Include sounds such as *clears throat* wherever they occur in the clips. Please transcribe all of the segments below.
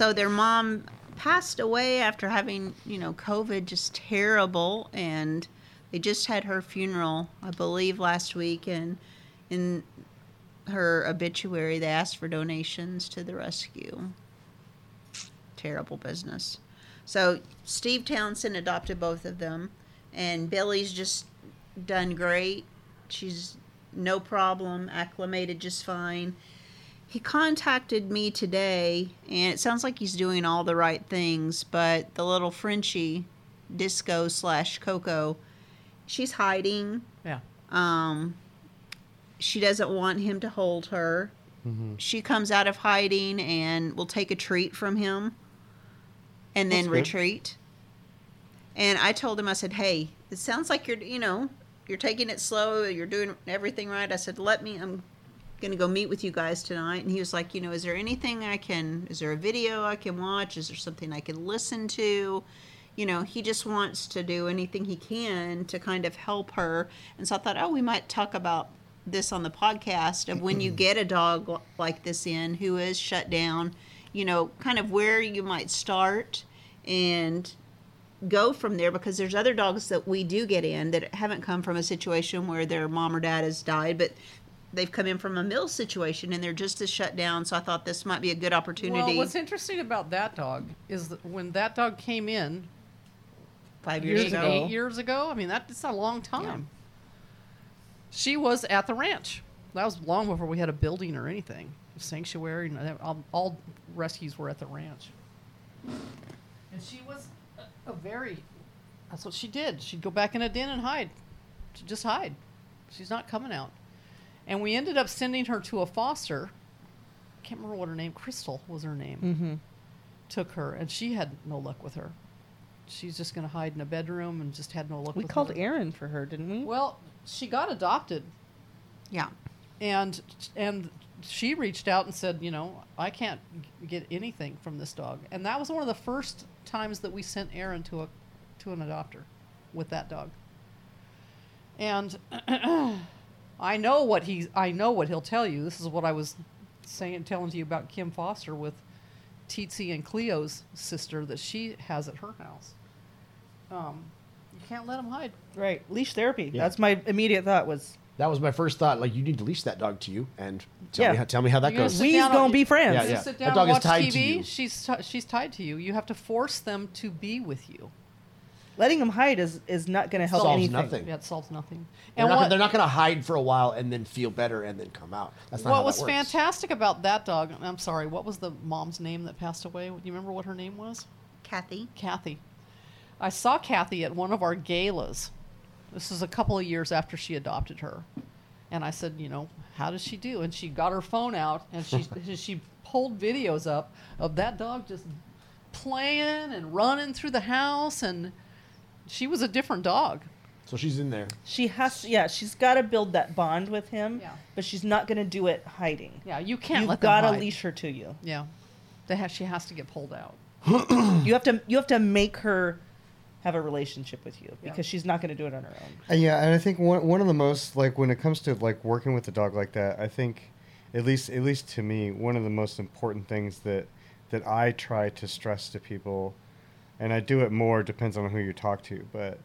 so their mom passed away after having, you know, COVID, just terrible. And they just had her funeral, I believe, last week. And in her obituary, they asked for donations to the rescue. Terrible business. So Steve Townsend adopted both of them, and Billy's just done great. She's no problem, acclimated just fine. He contacted me today, and it sounds like he's doing all the right things, but the little Frenchie, Disco slash Coco, she's hiding. Yeah. Um, she doesn't want him to hold her. Mm-hmm. She comes out of hiding and will take a treat from him and then That's good. retreat. And I told him, I said, hey, it sounds like you're, you know, you're taking it slow. You're doing everything right. I said, let me, I'm going to go meet with you guys tonight. And he was like, you know, is there anything I can, is there a video I can watch? Is there something I can listen to? You know, he just wants to do anything he can to kind of help her. And so I thought, oh, we might talk about this on the podcast of when you *clears throat* get a dog like this in who is shut down, you know, kind of where you might start and go from there because there's other dogs that we do get in that haven't come from a situation where their mom or dad has died, but they've come in from a mill situation and they're just as shut down. So I thought this might be a good opportunity. Well, what's interesting about that dog is that when that dog came in five years, eight, ago. eight years ago, I mean that's a long time. She was at the ranch. That was long before we had a building or anything, a sanctuary. All, all rescues were at the ranch. And she was a, a very. That's what she did. She'd go back in a den and hide. She'd just hide. She's not coming out. And we ended up sending her to a foster. I can't remember what her name. Crystal was her name. Mm-hmm. Took her, and she had no luck with her. She's just going to hide in a bedroom and just had no luck with her. We with called her. Aaron for her, didn't we? Well, she got adopted, Yeah. and and she reached out and said, you know, I can't get anything from this dog, and that was one of the first times that we sent Aaron to a to an adopter with that dog. And *clears throat* I know what he I know what he'll tell you. This is what I was saying telling to you about Kim Foster with Tsitsi and Cleo's sister that she has at her house. Um, you can't let them hide. right. Leash therapy. Yeah. That's my immediate thought was That was my first thought. Like, you need to leash that dog to you and tell Yeah. me how, tell me how that You're goes. sit we's gonna on- be friends. Yeah, yeah. sit That dog and is watch tied to you. She's ti she's tied to you. You have to force them to be with you. Letting them hide is, is not going to help Solves anything. nothing. Yeah, it solves nothing. They're And not, what, they're not going to hide for a while and then feel better and then come out. That's not what how was that works. fantastic about that dog? I'm sorry. What was the mom's name that passed away? Do you remember what her name was? Kathy. Kathy. I saw Kathy at one of our galas. This was a couple of years after she adopted her. And I said, you know, how does she do? And she got her phone out and she *laughs* she pulled videos up of that dog just playing and running through the house and she was a different dog. So she's in there. She has, yeah, she's got to build that bond with him, Yeah. but she's not going to do it hiding. Yeah, you can't You've let got to hide. leash her to you. Yeah. They ha- she has to get pulled out. *clears throat* You have to, you have to make her have a relationship with you Yeah. because she's not going to do it on her own. Uh, Yeah, and I think one one of the most like when it comes to like working with a dog like that, I think at least at least to me, one of the most important things that that I try to stress to people, and I do it more depends on who you talk to, but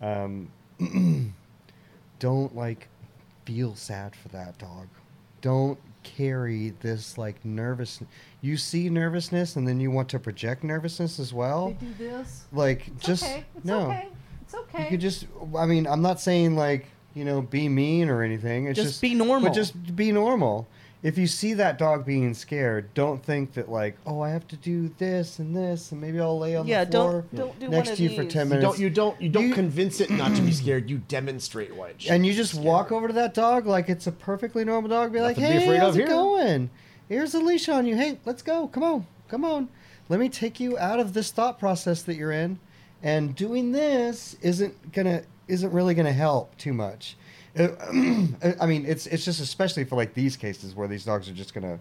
um, *clears throat* don't like feel sad for that dog. Don't carry this like nervous. You see nervousness, and then you want to project nervousness as well. They do this. Like It's just okay. It's no. okay. It's okay. You could just, I mean, I'm not saying like, you know, be mean or anything. It's Just just, be normal. But just be normal. If you see that dog being scared, don't think that like, oh, I have to do this and this, and maybe I'll lay on Yeah, the floor don't don't do next one of to you for these. ten You minutes. don't, you don't, you don't You- convince it not to be scared. You demonstrate why it should and you be just scared. walk over to that dog like it's a perfectly normal dog. Be like, Nothing to be hey, afraid how's of it here." going? Here's a leash on you. Hey, let's go. Come on, come on. Let me take you out of this thought process that you're in, and doing this isn't gonna isn't really gonna help too much. Uh, *clears throat* I mean, it's it's just especially for like these cases where these dogs are just gonna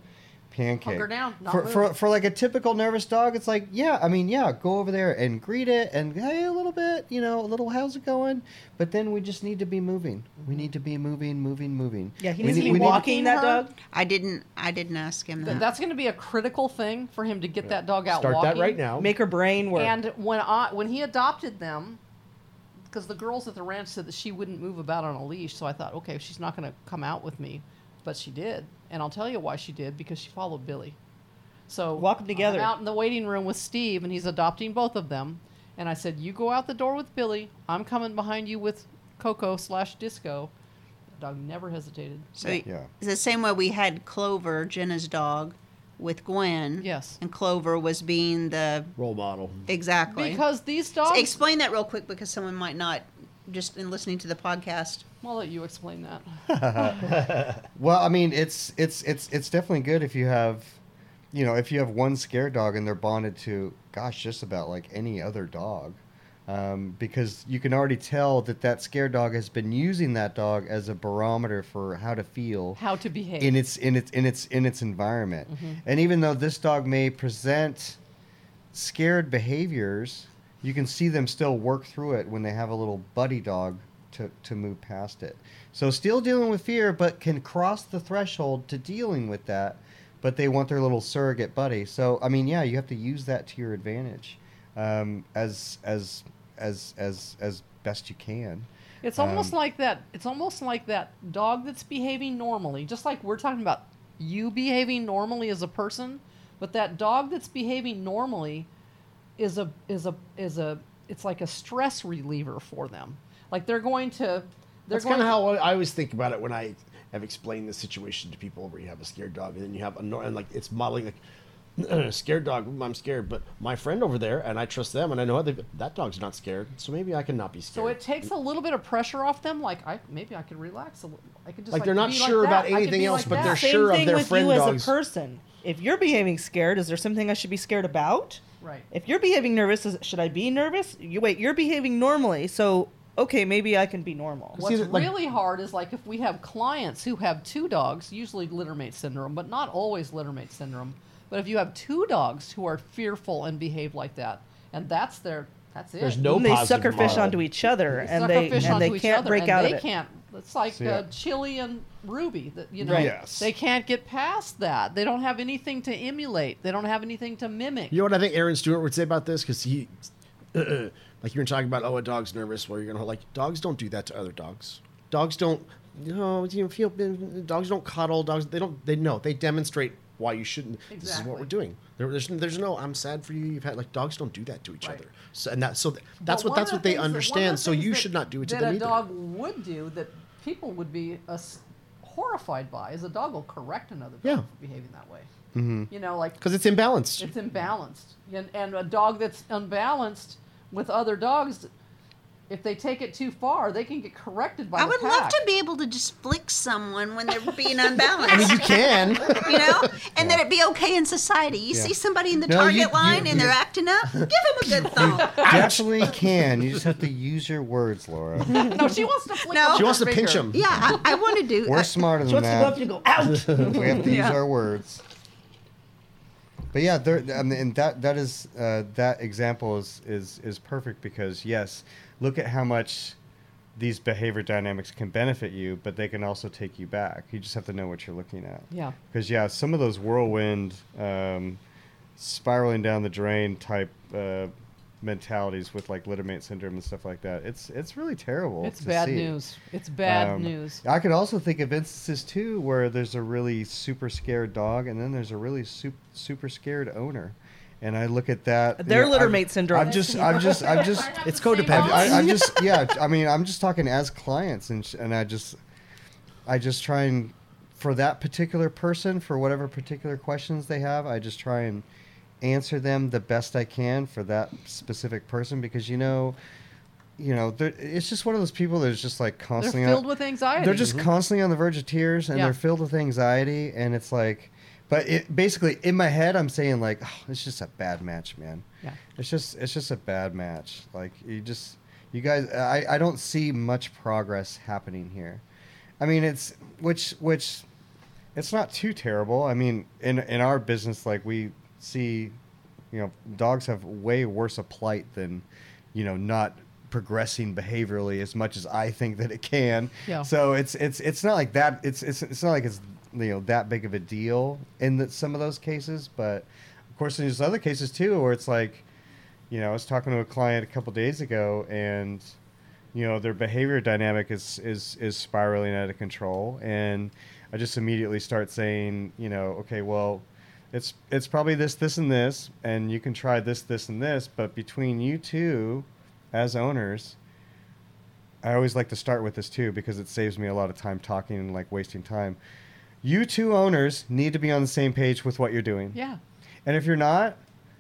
pancake. Hunker down, not for, move. for for like a typical nervous dog, it's like, yeah, I mean, yeah, go over there and greet it and hey, a little bit, you know, a little how's it going? But then we just need to be moving. We need to be moving, moving, moving. Yeah, he We needs to need- be we need- walking that her. dog. I didn't. I didn't ask him Th- that. That's going to be a critical thing for him to get that dog out Start walking. that right now. Make her brain work. And when I when he adopted them, because the girls at the ranch said that she wouldn't move about on a leash, so I thought, okay, she's not going to come out with me, but she did, and I'll tell you why she did because she followed Billy. So Walk 'em together. I'm out in the waiting room with Steve, and he's adopting both of them, and I said, you go out the door with Billy. I'm coming behind you with Coco slash Disco. The dog never hesitated. so Yeah. it's the same way we had Clover, Jenna's dog, with Gwen. Yes. And Clover was being the Role model. exactly. Because these So dogs. explain that real quick because someone might not just in listening to the podcast. I'll let you explain that. *laughs* Well, I mean, it's it's it's it's definitely good if you have, you know, if you have one scared dog and they're bonded to, gosh, just about like any other dog, um, because you can already tell that that scared dog has been using that dog as a barometer for how to feel How to behave. in its in its in its in its environment. Mm-hmm. And even though this dog may present scared behaviors, you can see them still work through it when they have a little buddy dog to, to move past it. So still dealing with fear, but can cross the threshold to dealing with that. But they want their little surrogate buddy. So I mean, yeah, you have to use that to your advantage, um, as as as as as best you can. It's almost Um, like that. It's almost like that dog that's behaving normally, just like we're talking about you behaving normally as a person, but that dog that's behaving normally is a is a is a it's like a stress reliever for them. Like they're going to they're That's kind of how I always think about it when I have explained the situation to people where you have a scared dog and then you have a nor- and like it's modeling like *clears throat* scared dog. "Mm, I'm scared, but my friend over there and I trust them and I know they, that dog's not scared, so maybe I can not be scared. so it takes a little bit of pressure off them. Like I maybe I could relax a little. I could just Like, they're not be sure like about that. Anything else, like but they're that. Same sure of thing their with friend you dogs. as a person. If you're behaving scared, is there something I should be scared about? right. If you're behaving nervous, is, should I be nervous? You wait, you're behaving normally, so okay, maybe I can be normal. See, What's like- really hard is like if we have clients who have two dogs, usually littermate syndrome, but not always littermate syndrome. But if you have two dogs who are fearful and behave like that, and that's their that's it. There's no And they positive sucker fish onto each other, They and they fish and onto they each can't other, break and out they of it. can't. It's like So, yeah. uh, Chili and Ruby. That you know, Right. Yes. they can't get past that. They don't have anything to emulate. They don't have anything to mimic. You know what I think Aaron Stewart would say about this? Because he, *clears throat* like you were talking about, oh, a dog's nervous. Well, you're gonna like dogs don't do that to other dogs. Dogs don't, you know, you feel dogs don't cuddle. Dogs they don't they know they demonstrate why you shouldn't. This is what we're doing. There, there's there's no I'm sad for you. You've had like dogs don't do that to each Right. other. So and that so th- that's But what that's what they that- the understand. So you that- should not do it to that them a dog would do that people would be uh, horrified by is a dog will correct another dog Yeah. for behaving that way. Mm-hmm. You know, like Because it's imbalanced. it's imbalanced, and, and a dog that's unbalanced with other dogs, if they take it too far, they can get corrected by I the would pack. love to be able to just flick someone when they're being unbalanced. I mean, you can. *laughs* you know, and that it be okay in society. You Yeah. see somebody in the No, target you- you- line and you- they're acting up, *laughs* give them a good thump. *laughs* Definitely can. You just have to use your words, Laura. no, she wants to flick. No. them She wants her to pinch finger. him. Yeah, I, I want to do. We're I- smarter She than wants to go up that. and go out. we have to use our words. But yeah, there, mean, and that that is uh, that example is, is is perfect because yes, look at how much these behavior dynamics can benefit you, but they can also take you back. You just have to know what you're looking at. Yeah. Because yeah, some of those whirlwind, um, spiraling down the drain type uh, mentalities with like littermate syndrome and stuff like that. It's it's really terrible. It's to bad see. news. It's bad Um, news. I could also think of instances too where there's a really super scared dog, and then there's a really super super scared owner, and I look at that. Their you know, I'm- littermate syndrome. I'm just, I'm just, I'm just. *laughs* It's codependent. I, I'm just, *laughs* yeah. I mean, I'm just talking as clients, and sh- and I just, I just try and for that particular person, for whatever particular questions they have, I just try and answer them the best I can for that specific person because you know, you know, it's just one of those people that's just like They're constantly. filled on, with anxiety. they're just mm-hmm. constantly on the verge of tears and Yeah. they're filled with anxiety, and it's like. But it basically in my head, I'm saying like, oh, it's just a bad match, man. Yeah. It's just it's just a bad match. Like you just you guys I, I don't see much progress happening here. I mean it's which which it's not too terrible. I mean, in in our business, like we see, you know, dogs have way worse a plight than, you know, not progressing behaviorally as much as I think that it can. Yeah. So it's it's it's not like that. It's it's it's not like it's you know that big of a deal in the, some of those cases, but of course there's other cases too where it's like, you know, I was talking to a client a couple days ago and you know their behavior dynamic is is is spiraling out of control and i just immediately start saying you know okay well it's it's probably this this and this and you can try this this and this but between you two as owners i always like to start with this too because it saves me a lot of time talking and like wasting time you two owners need to be on the same page with what you're doing Yeah. and if you're not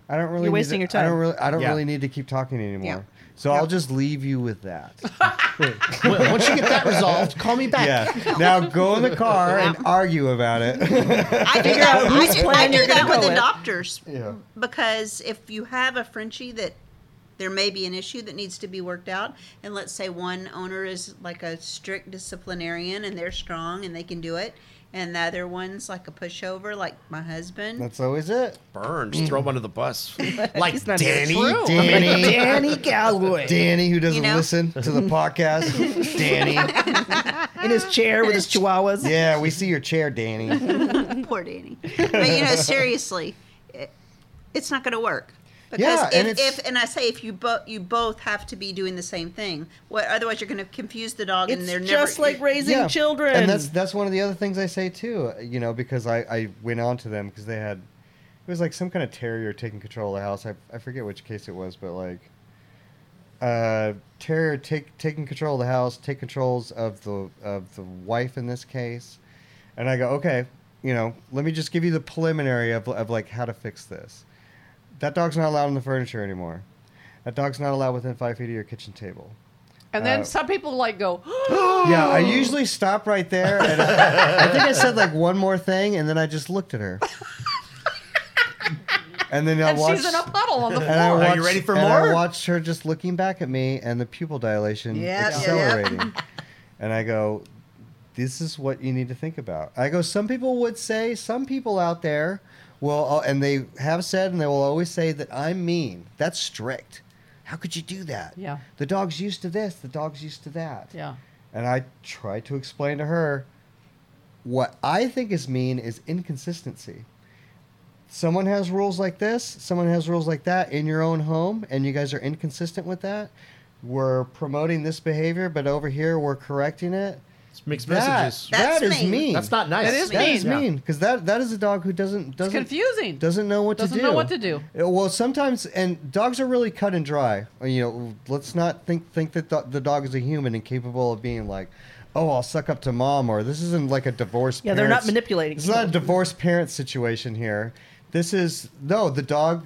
i don't really You're need wasting to- your i don't really i don't Yeah. really need to keep talking anymore Yeah. so i'll just leave you with that Well, *laughs* Once you get that resolved, call me back. yeah. Now go in the car and argue about it. I do Figure that. out I whose do, I plan do you're that gonna with go with. adopters yeah. because if you have a Frenchie that there may be an issue that needs to be worked out, and let's say one owner is like a strict disciplinarian and they're strong and they can do it, and the other one's like a pushover, like my husband. That's always it. Burn. Just mm. throw him under the bus. like *laughs* He's not Danny. Danny. *laughs* Danny Galloway Danny, who doesn't You know? listen to the podcast. *laughs* Danny. in his chair with his chihuahuas. Yeah, we see your chair, Danny. Poor Danny. But you know, seriously, it, it's not going to work. Because Yeah, if, and if and I say if you both you both have to be doing the same thing, what other?wise you're going to confuse the dog It's and they're just never like raising Yeah. children. And that's that's one of the other things I say too. You know, because I I went on to them because they had it was like some kind of terrier taking control of the house. I I forget which case it was, but like uh terrier take taking control of the house, take controls of the of the wife in this case. And I go, "Okay, you know, let me just give you the preliminary of of like how to fix this." That dog's not allowed in the furniture anymore. That dog's not allowed within 5 feet of your kitchen table. And then Uh, some people like go, *gasps* Yeah, I usually stop right there, and I, I think I said like one more thing, and then I just looked at her, *laughs* and then I and watched. she's in a puddle on the and I floor. Are you watched, ready for and more? I watched her just looking back at me, and the pupil dilation Yeah, yeah, yeah. accelerating, and I go, "This is what you need to think about." I go, "Some people would say, some people out there will, uh, and they have said, and they will always say that I'm mean. That's strict. How could you do that? Yeah. The dog's used to this. The dog's used to that." Yeah. And I tried to explain to her what I think is mean is inconsistency. Someone has rules like this, someone has rules like that in your own home, and you guys are inconsistent with that. We're promoting this behavior, but over here we're correcting it. It's mixed That, messages. That's that is mean. mean. That's not nice. That is That is Yeah. mean because that that is a dog who doesn't It's doesn't confusing. doesn't know what Doesn't to do. know what to do. Uh, Well, sometimes, and dogs are really cut and dry. Uh, You know, let's not think think that the, the dog is a human and capable of being like, oh, I'll suck up to mom, or this isn't like a divorce. Yeah, they're not parents- manipulating It's not a people. divorced parent situation here. This is no. The dog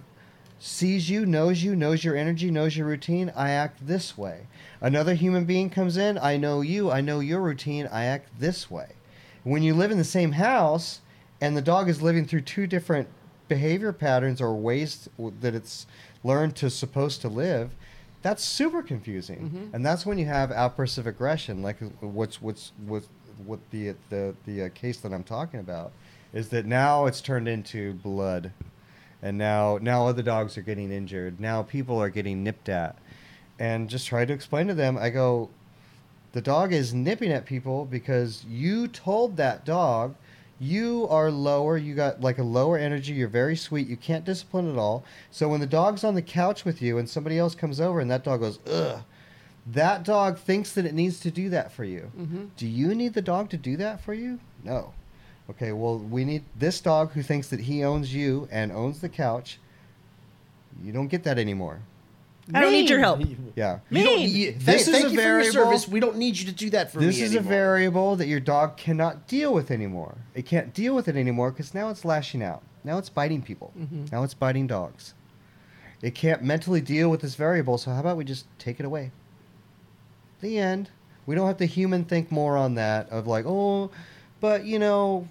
sees you, knows you, knows your energy, knows your routine. I act this way. Another human being comes in. I know you. I know your routine. I act this way. When you live in the same house and the dog is living through two different behavior patterns or ways that it's learned to supposed to live, that's super confusing. And that's when you have outbursts of aggression, like what's what's what what the the the uh, case that I'm talking about is that now it's turned into blood and now now other dogs are getting injured. Now people are getting nipped at. And just try to explain to them i go the dog is nipping at people because you told that dog you are lower you got like a lower energy you're very sweet you can't discipline at all. So when the dog's on the couch with you and somebody else comes over and that dog goes ugh that dog thinks that it needs to do that for you. Mhm. do you need the dog to do that for you? No okay well we need this dog who thinks that he owns you and owns the couch you don't get that anymore I don't need your help. yeah You don't- Mean. you- This thank, is thank a you for your variable. service. We don't need you to do that for me. this me is a anymore. variable that your dog cannot deal with anymore. It can't deal with it anymore because now it's lashing out. Now it's biting people. Mhm. Now it's biting dogs. It can't mentally deal with this variable, so how about we just take it away? The end. We don't have to human think more on that of like, oh, but you know,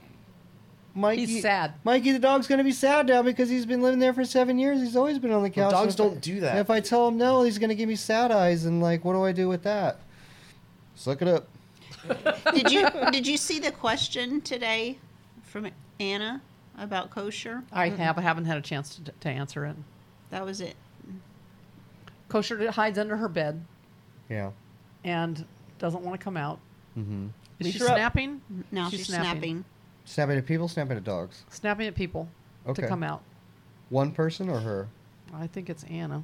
Mikey. He's sad. Mikey the dog's gonna be sad now because he's been living there for seven years. He's always been on the couch. dogs And if I- don't do that. If I tell him no, he's gonna give me sad eyes, and like, what do I do with that? Suck it up. *laughs* did you did you see the question today from Anna about kosher? I have. I haven't had a chance to, to answer it. That was it. Kosher hides under her bed Yeah. and doesn't want to come out. Mm-hmm. Is Leash she her snapping? Now she's, snapping. Snapping at people, snapping at dogs. Snapping at people Okay. to come out. One person or her? I think it's Anna.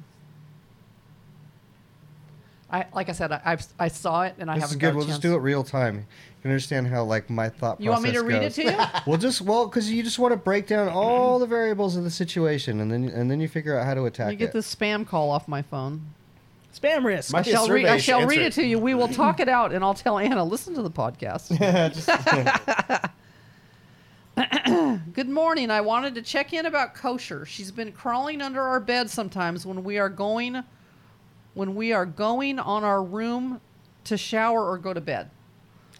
I like I said, I I've, I saw it and I this haven't. is good. a We'll just do it real time. You can understand how like my thought. You want me to process read it to you? *laughs* *laughs* Well, just well, because you just want to break down all the variables of the situation, and then and then you figure out how to attack Let me get it. this spam call off my phone. Spam risk. I shall read. I shall read it. it to you. We will *laughs* talk it out, and I'll tell Anna. Listen to the podcast. *laughs* Just- *coughs* Good morning. I wanted to check in about kosher. She's been crawling under our bed sometimes when we are going when we are going on our room to shower or go to bed.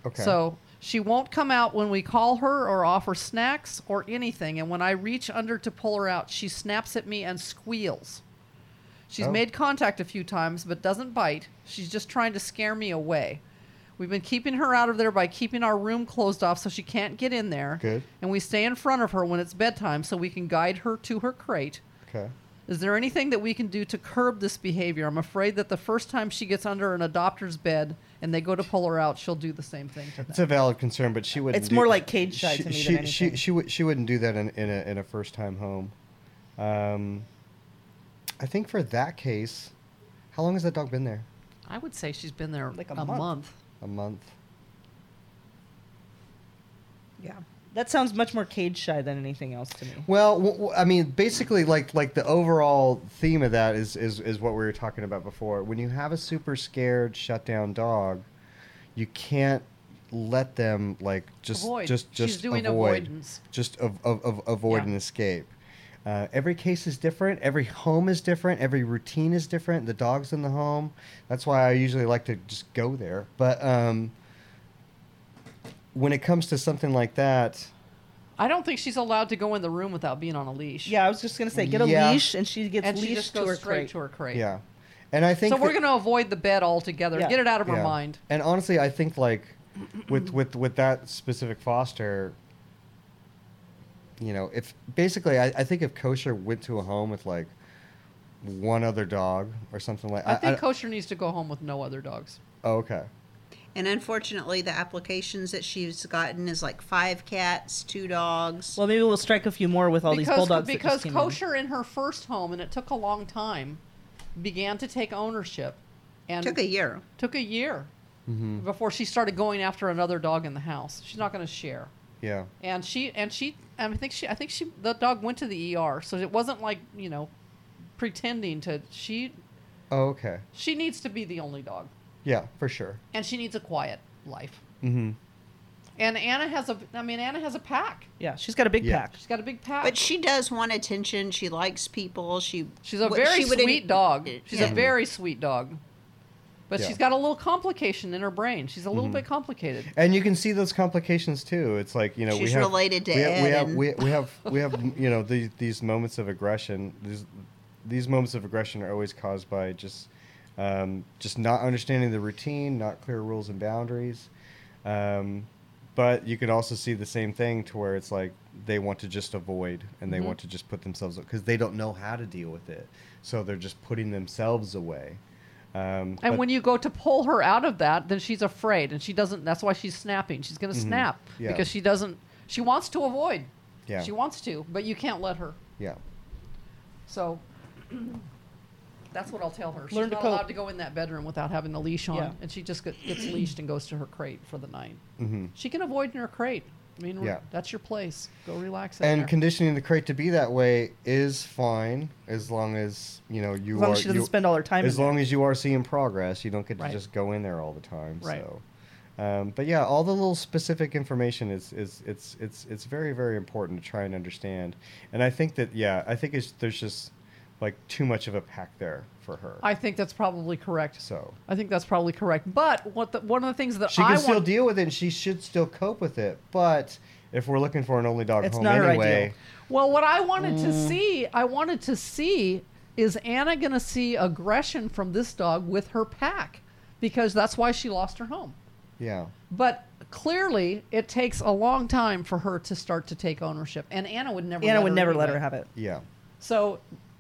okay. So she won't come out when we call her or offer snacks or anything. And when I reach under to pull her out, she snaps at me and squeals. She's Oh. made contact a few times but doesn't bite. She's just trying to scare me away. We've been keeping her out of there by keeping our room closed off so she can't get in there. Good. And we stay in front of her when it's bedtime so we can guide her to her crate. okay. Is there anything that we can do to curb this behavior? I'm afraid that the first time she gets under an adopter's bed and they go to pull her out, she'll do the same thing to them. It's a valid concern, but she wouldn't. It's do- more like cage shy she, to me she, than She anything. she would she wouldn't do that in, in a in a first time home. Um, I think for that case, how long has that dog been there? I would say she's been there Like like a a, month. month. A month. Yeah. That sounds much more cage shy than anything else to me. Well, w- w- I mean, basically, like like the overall theme of that is, is is what we were talking about before. When you have a super scared, shut down dog, you can't let them like just Avoid. just just She's doing avoid, avoidance. just of, of, of avoid Yeah. and escape. Uh, every case is different. Every home is different. Every routine is different. The dog's in the home. That's why I usually like to just go there. But um, when it comes to something like that, I don't think she's allowed to go in the room without being on a leash. Yeah, I was just gonna say, get a Yeah. leash, and she gets and she leashed just to goes her straight crate. to her crate. yeah, and I think So we're that- going to avoid the bed altogether. Yeah. Get it out of her Yeah. mind. And honestly, I think like with with with that specific foster, you know, if basically, I, I think if kosher went to a home with like one other dog or something like, I think kosher needs to go home with no other dogs. oh, okay, And unfortunately, the applications that she's gotten is like five cats, two dogs. Well, maybe we'll strike a few more with all these because bulldogs. that because just came in. kosher in. her first home, and it took a long time, began to take ownership, and took a year. took a year hmm before she started going after another dog in the house. She's not going to share. Yeah, and she and she I think she I think she the dog went to the ER so it wasn't like you know pretending to she oh, okay, she needs to be the only dog yeah, for sure. and she needs a quiet life Mm-hmm. and Anna has a I mean Anna has a pack Yeah, she's got a big Yeah. pack. she's got a big pack But she does want attention. She likes people. She she's a very she would en- sweet dog she's Yeah. a very sweet dog but Yeah. she's got a little complication in her brain she's a little Mhm. bit complicated And you can see those complications too. It's like you know we have related to we have, we have and- we, we have *laughs* we have you know these these moments of aggression. These these moments of aggression are always caused by just um, just not understanding the routine, not clear rules and boundaries. Um, but you can also see the same thing to where it's like they want to just avoid and they Mhm. want to just put themselves because they don't know how to deal with it, so they're just putting themselves away. Um, and when you go to pull her out of that, then she's afraid, and she doesn't. That's why she's snapping. She's going to Mhm. snap Yeah. because she doesn't. She wants to avoid. yeah She wants to, but you can't let her. yeah So *clears throat* that's what I'll tell her. She's Learn to not cope. allowed to go in that bedroom without having the leash on, Yeah. and she just get, gets leashed and goes to her crate for the night. hmm She can avoid in her crate. I mean, Yeah. that's your place. Go relax and there. conditioning the crate to be that way is fine as long as you know you As long are as she doesn't you- spend all her time. as long as you are seeing progress you don't get to Right. just go in there all the time Right. so um, but yeah all the little specific information is, is it's it's it's very very important to try and understand and i think that yeah i think it's there's just like too much of a pack there for her I think that's probably correct. so I think that's probably correct. But what the, one of the things that she I can still deal with it and she should still cope with it but if we're looking for an only dog It's home not anyway. Well, what I wanted to Mm. see, I wanted to see is Anna going to see aggression from this dog with her pack because that's why she lost her home. Yeah. But clearly, it takes a long time for her to start to take ownership, and Anna would never. Anna let would her never let her have it. Yeah. So,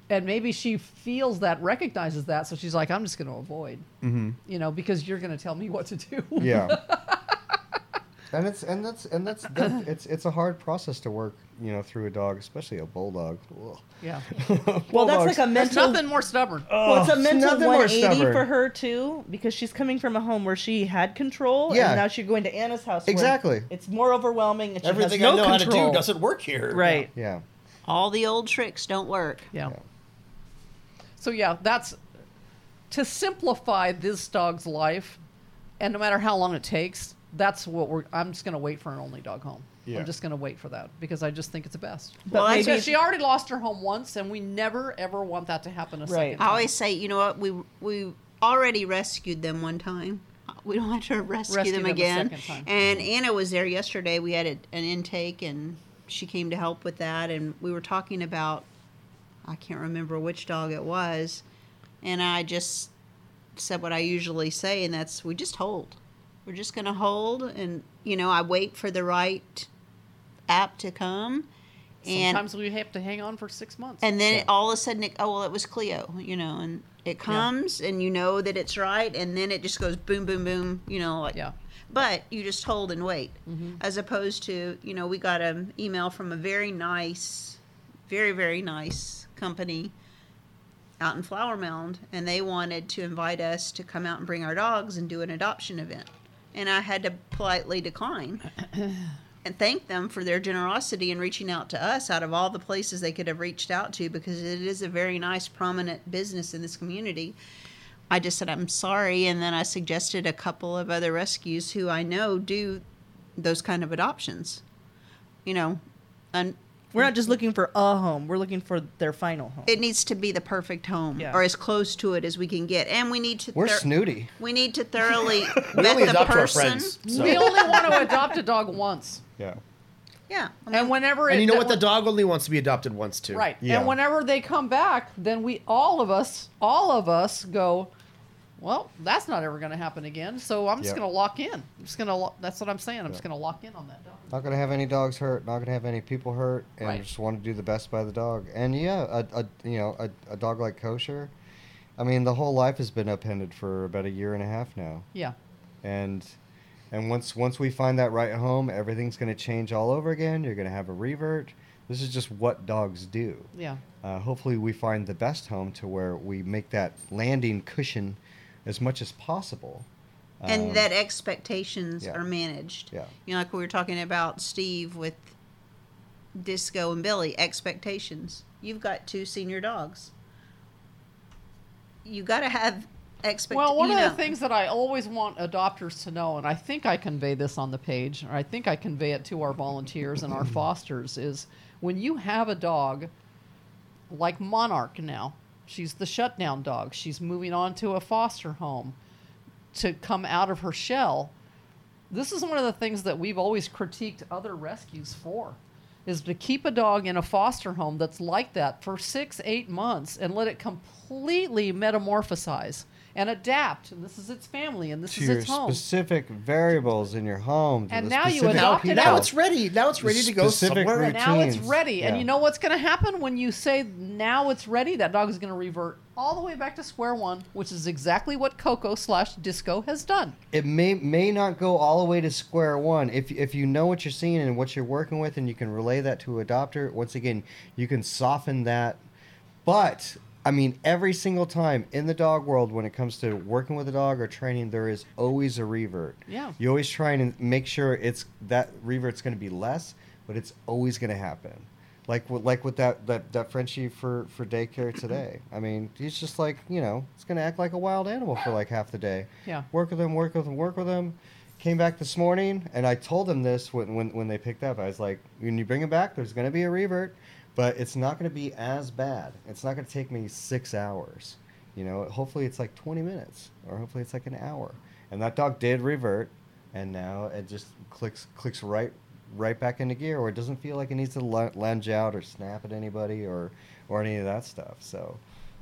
and maybe she feels that, recognizes that, so she's like, "I'm just going to avoid," Mm-hmm. you know, because you're going to tell me what to do. Yeah. *laughs* and it's and that's and that's that, it's it's a hard process to work, you know, through a dog, especially a bulldog. Ugh. yeah. *laughs* Well, that's like a There's mental. nothing more stubborn. well, it's a mental nothing more 180 for her too, because she's coming from a home where she had control, Yeah. and now she's going to Anna's house. where Exactly. It's more overwhelming, and she Everything has no I know control. how to do doesn't work here. Right. Yeah. All the old tricks don't work. Yeah. Yeah. So yeah, that's to simplify this dog's life, and no matter how long it takes, that's what we're. I'm just going to wait for an only dog home. Yeah. I'm just going to wait for that because I just think it's the best. But Well, maybe Because she already lost her home once, and we never ever want that to happen a Right. second. I always say, you know what? We we already rescued them one time. We don't have to rescue, Rescue them them a again. second time. And mm-hmm. Anna was there yesterday. We had a, an intake, and she came to help with that. And we were talking about, I can't remember which dog it was, and I just said what I usually say, and that's we just hold. We're just going to hold, and you know, I wait for the right app to come. And Sometimes we have to hang on for six months. and then all of a sudden, it, oh well, it was Cleo, you know, and it comes, and you know that it's right, and then it just goes boom, boom, boom, you know, like. yeah, But you just hold and wait, mm-hmm. as opposed to you know we got an email from a very nice, very very nice company out in Flower Mound, and they wanted to invite us to come out and bring our dogs and do an adoption event, and I had to politely decline. *coughs* And thank them for their generosity in reaching out to us out of all the places they could have reached out to because it is a very nice, prominent business in this community. I just said, I'm sorry. And then I suggested a couple of other rescues who I know do those kind of adoptions. You know, and We're not just looking for a home; we're looking for their final home. it needs to be the perfect home Yeah. or as close to it as we can get. And we need to We're thor- snooty. we need to thoroughly *laughs* We vet only the adopt our person. friends. So. we only want to adopt a dog once, Yeah. Yeah. I mean, and whenever And it, you know what? The dog only wants to be adopted once too. Right. Yeah. And whenever they come back, then we all of us, all of us go, well, that's not ever going to happen again. So I'm just Yep. going to lock in. I'm just going to. Lo- that's what I'm saying. I'm just going to lock in on that dog. Not gonna have any dogs hurt. Not gonna have any people hurt, and Right. just want to do the best by the dog. And yeah, a, a you know a, a dog like kosher. I mean, the whole life has been upended for about a year and a half now, Yeah. and and once once we find that right home, everything's gonna change all over again. You're gonna have a revert. This is just what dogs do. Yeah. Uh, hopefully, we find the best home to where we make that landing cushion as much as possible. and Um, that expectations yeah. are managed. Yeah. You know, like we were talking about Steve with Disco and Billy, expectations. You've got two senior dogs. You got to have expectations. Well, one you of know. the things that I always want adopters to know, and I think I convey this on the page, or I think I convey it to our volunteers and our *clears throat* fosters, is when you have a dog like Monarch now, she's the shutdown dog. She's moving on to a foster home to come out of her shell. This is one of the things that we've always critiqued other rescues for. Is to keep a dog in a foster home that's like that for six, eight months and let it completely metamorphosize and adapt. And this is its family, and this to is your its home. specific variables in your home. to And the now you specific adopt it people. Now it's ready. Now it's ready to go somewhere. routine. else. now it's routines. ready. And you know what's going to happen when you say now it's ready? That dog is going to revert all the way back to square one, which is exactly what Coco slash Disco has done. it may may not go all the way to square one if if you know what you're seeing and what you're working with and you can relay that to a adopter once again you can soften that but i mean every single time in the dog world when it comes to working with a dog or training there is always a revert Yeah. you always try and make sure it's that revert's going to be less but it's always going to happen like with, like with that, that, that Frenchie for, for daycare *clears throat* today. I mean, he's just like, you know, it's going to act like a wild animal for like half the day Yeah. work with him, work with him, work with him. Came back this morning, and I told him this when, when, when they picked up. I was like, when you bring him back, there's going to be a revert, but it's not going to be as bad. It's not going to take me six hours. You know, hopefully it's like 20 minutes, or hopefully it's like an hour. And that dog did revert, and now it just clicks clicks right right back into gear, or it doesn't feel like it needs to lunge out or snap at anybody or or any of that stuff. So.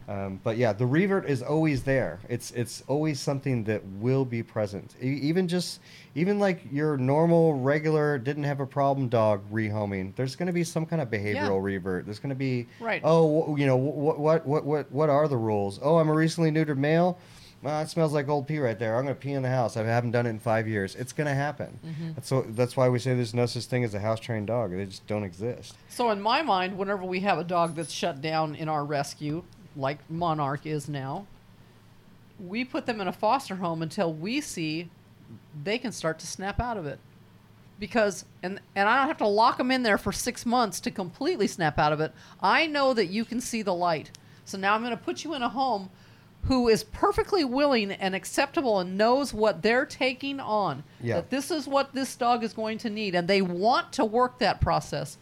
Um, but yeah, the revert is always there. It's it's always something that will be present. E- even just even like your normal regular didn't have a problem dog rehoming. There's going to be some kind of behavioral revert. There's going to be Right. Oh, you know what what what what what are the rules? Oh, I'm a recently neutered male. Well, it smells like old pee right there. I'm going to pee in the house. I haven't done it in five years. It's going to happen. That's so. That's why we say there's no such thing as a house trained dog. They just don't exist. So in my mind, whenever we have a dog that's shut down in our rescue, like Monarch is now, we put them in a foster home until we see they can start to snap out of it. Because and and I don't have to lock them in there for 6 months to completely snap out of it. I know that you can see the light. So now I'm going to put you in a home who is perfectly willing and acceptable and knows what they're taking on. Yeah. That this is what this dog is going to need and they want to work that process.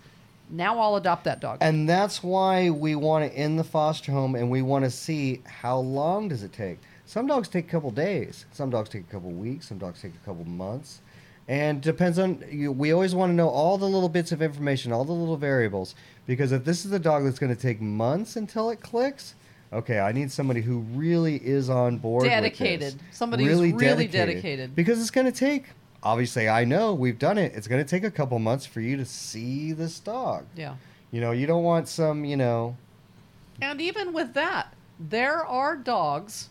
Now I'll adopt that dog. And that's why we want it in the foster home, and we want to see how long does it take. Some dogs take a couple days. Some dogs take a couple weeks. Some dogs take a couple months. And depends on you. We always want to know all the little bits of information, all the little variables, because if this is a dog that's going to take months until it clicks, okay, I need somebody who really is on board. Dedicated. Somebody who's really dedicated. Because it's going to take. Obviously, I know we've done it. It's going to take a couple months for you to see this dog. yeah. You know, you don't want some, you know, And even with that, there are dogs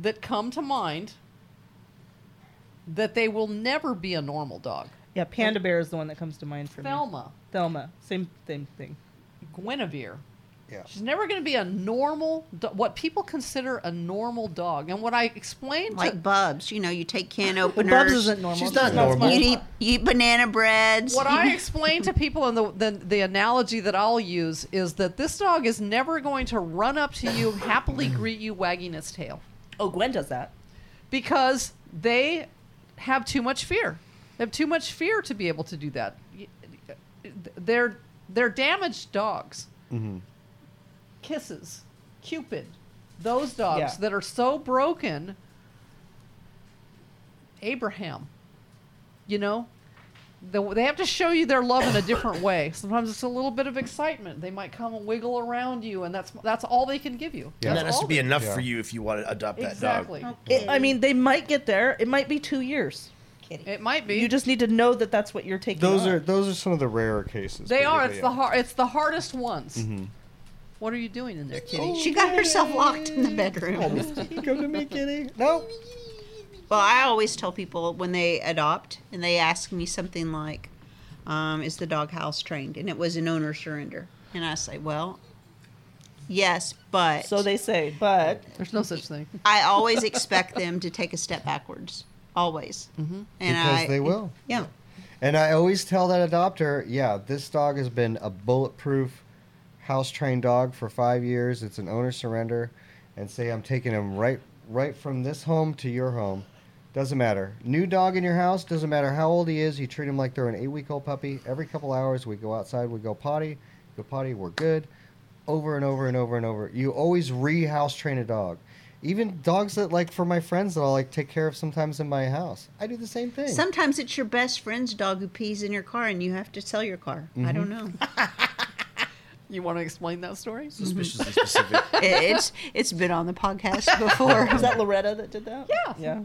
that come to mind that they will never be a normal dog. Yeah, Panda Bear is the one that comes to mind for me. Thelma, Thelma, same same thing. Guinevere. Yeah. She's never going to be a normal, do- what people consider a normal dog. And what I explained to Like Bubs, you know, you take can Well, *laughs* openers. Bubs isn't normal. She's not smart. normal. You eat, you eat banana breads. what I *laughs* explain to people, and the, the the analogy that I'll use is that this dog is never going to run up to you, happily *coughs* greet you, wagging its tail, Oh, Gwen does that. because they have too much fear. They have too much fear to be able to do that. They're they're damaged dogs. Mm-hmm. Kisses, Cupid, those dogs Yeah. that are so broken. Abraham, you know, they have to show you their love in a different *coughs* way. Sometimes it's a little bit of excitement. They might come and wiggle around you, and that's that's all they can give you. Yeah. And that has to be enough Yeah. for you if you want to adopt that Exactly. dog. It, I mean, they might get there. It might be two years. Kidding. It might be. You just need to know that that's what you're taking. Those on. are those are some of the rarer cases. they are. It's yeah. the hard. It's the hardest ones. Mhm. What are you doing in there, Kitty? She got herself locked in the bedroom. Come to me, kitty. No. Well, I always tell people when they adopt and they ask me something like, um, "Is the dog house trained?" and it was an owner surrender, and I say, "Well, yes, but So they say, but There's no such thing. I always expect them to take a step backwards, always, Mm-hmm. and because I, they will. Yeah, And I always tell that adopter, yeah, this dog has been a bulletproof house trained dog for five years. It's an owner surrender, and say I'm taking him right right from this home to your home. Doesn't matter. New dog in your house. Doesn't matter how old he is. You treat him like they're an eight week old puppy. Every couple hours we go outside. We go potty. Go potty. We're good. Over and over and over and over. You always re house train a dog. Even dogs that like for my friends that I'll like take care of sometimes in my house. I do the same thing. sometimes it's your best friend's dog who pees in your car, and you have to sell your car. I Mm-hmm. don't know. *laughs* You want to explain that story? Suspiciously specific. *laughs* It- it's it's been on the podcast *laughs* before. was that Loretta that did that? Yeah. Yeah.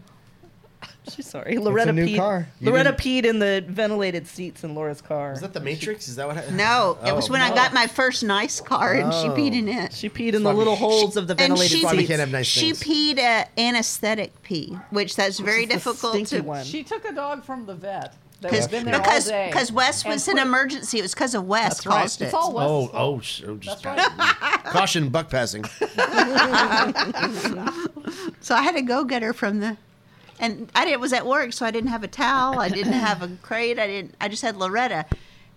She's sorry. Loretta new peed. car. You Loretta didn't- peed in the ventilated seats in Laura's car. Is that the Matrix? Is that what happened? No, it was Oh, when I got my first nice car, and she Oh. peed in it. Oh. She peed in the little holes of the and ventilated she, why we seats. can't have nice she things. peed a anesthetic pee, which that's very is the difficult stinky to. one. She took a dog from the vet that Because had been there because all day. because Wes and was an emergency. It was because of Wes That's right. caused It's it. all Wes's Oh, fault. oh, sh- oh, just right. *laughs* caution, buck passing. *laughs* So I had to go get her from the, and I did was at work, so I didn't have a towel. I didn't have a crate. I didn't. I just had Loretta,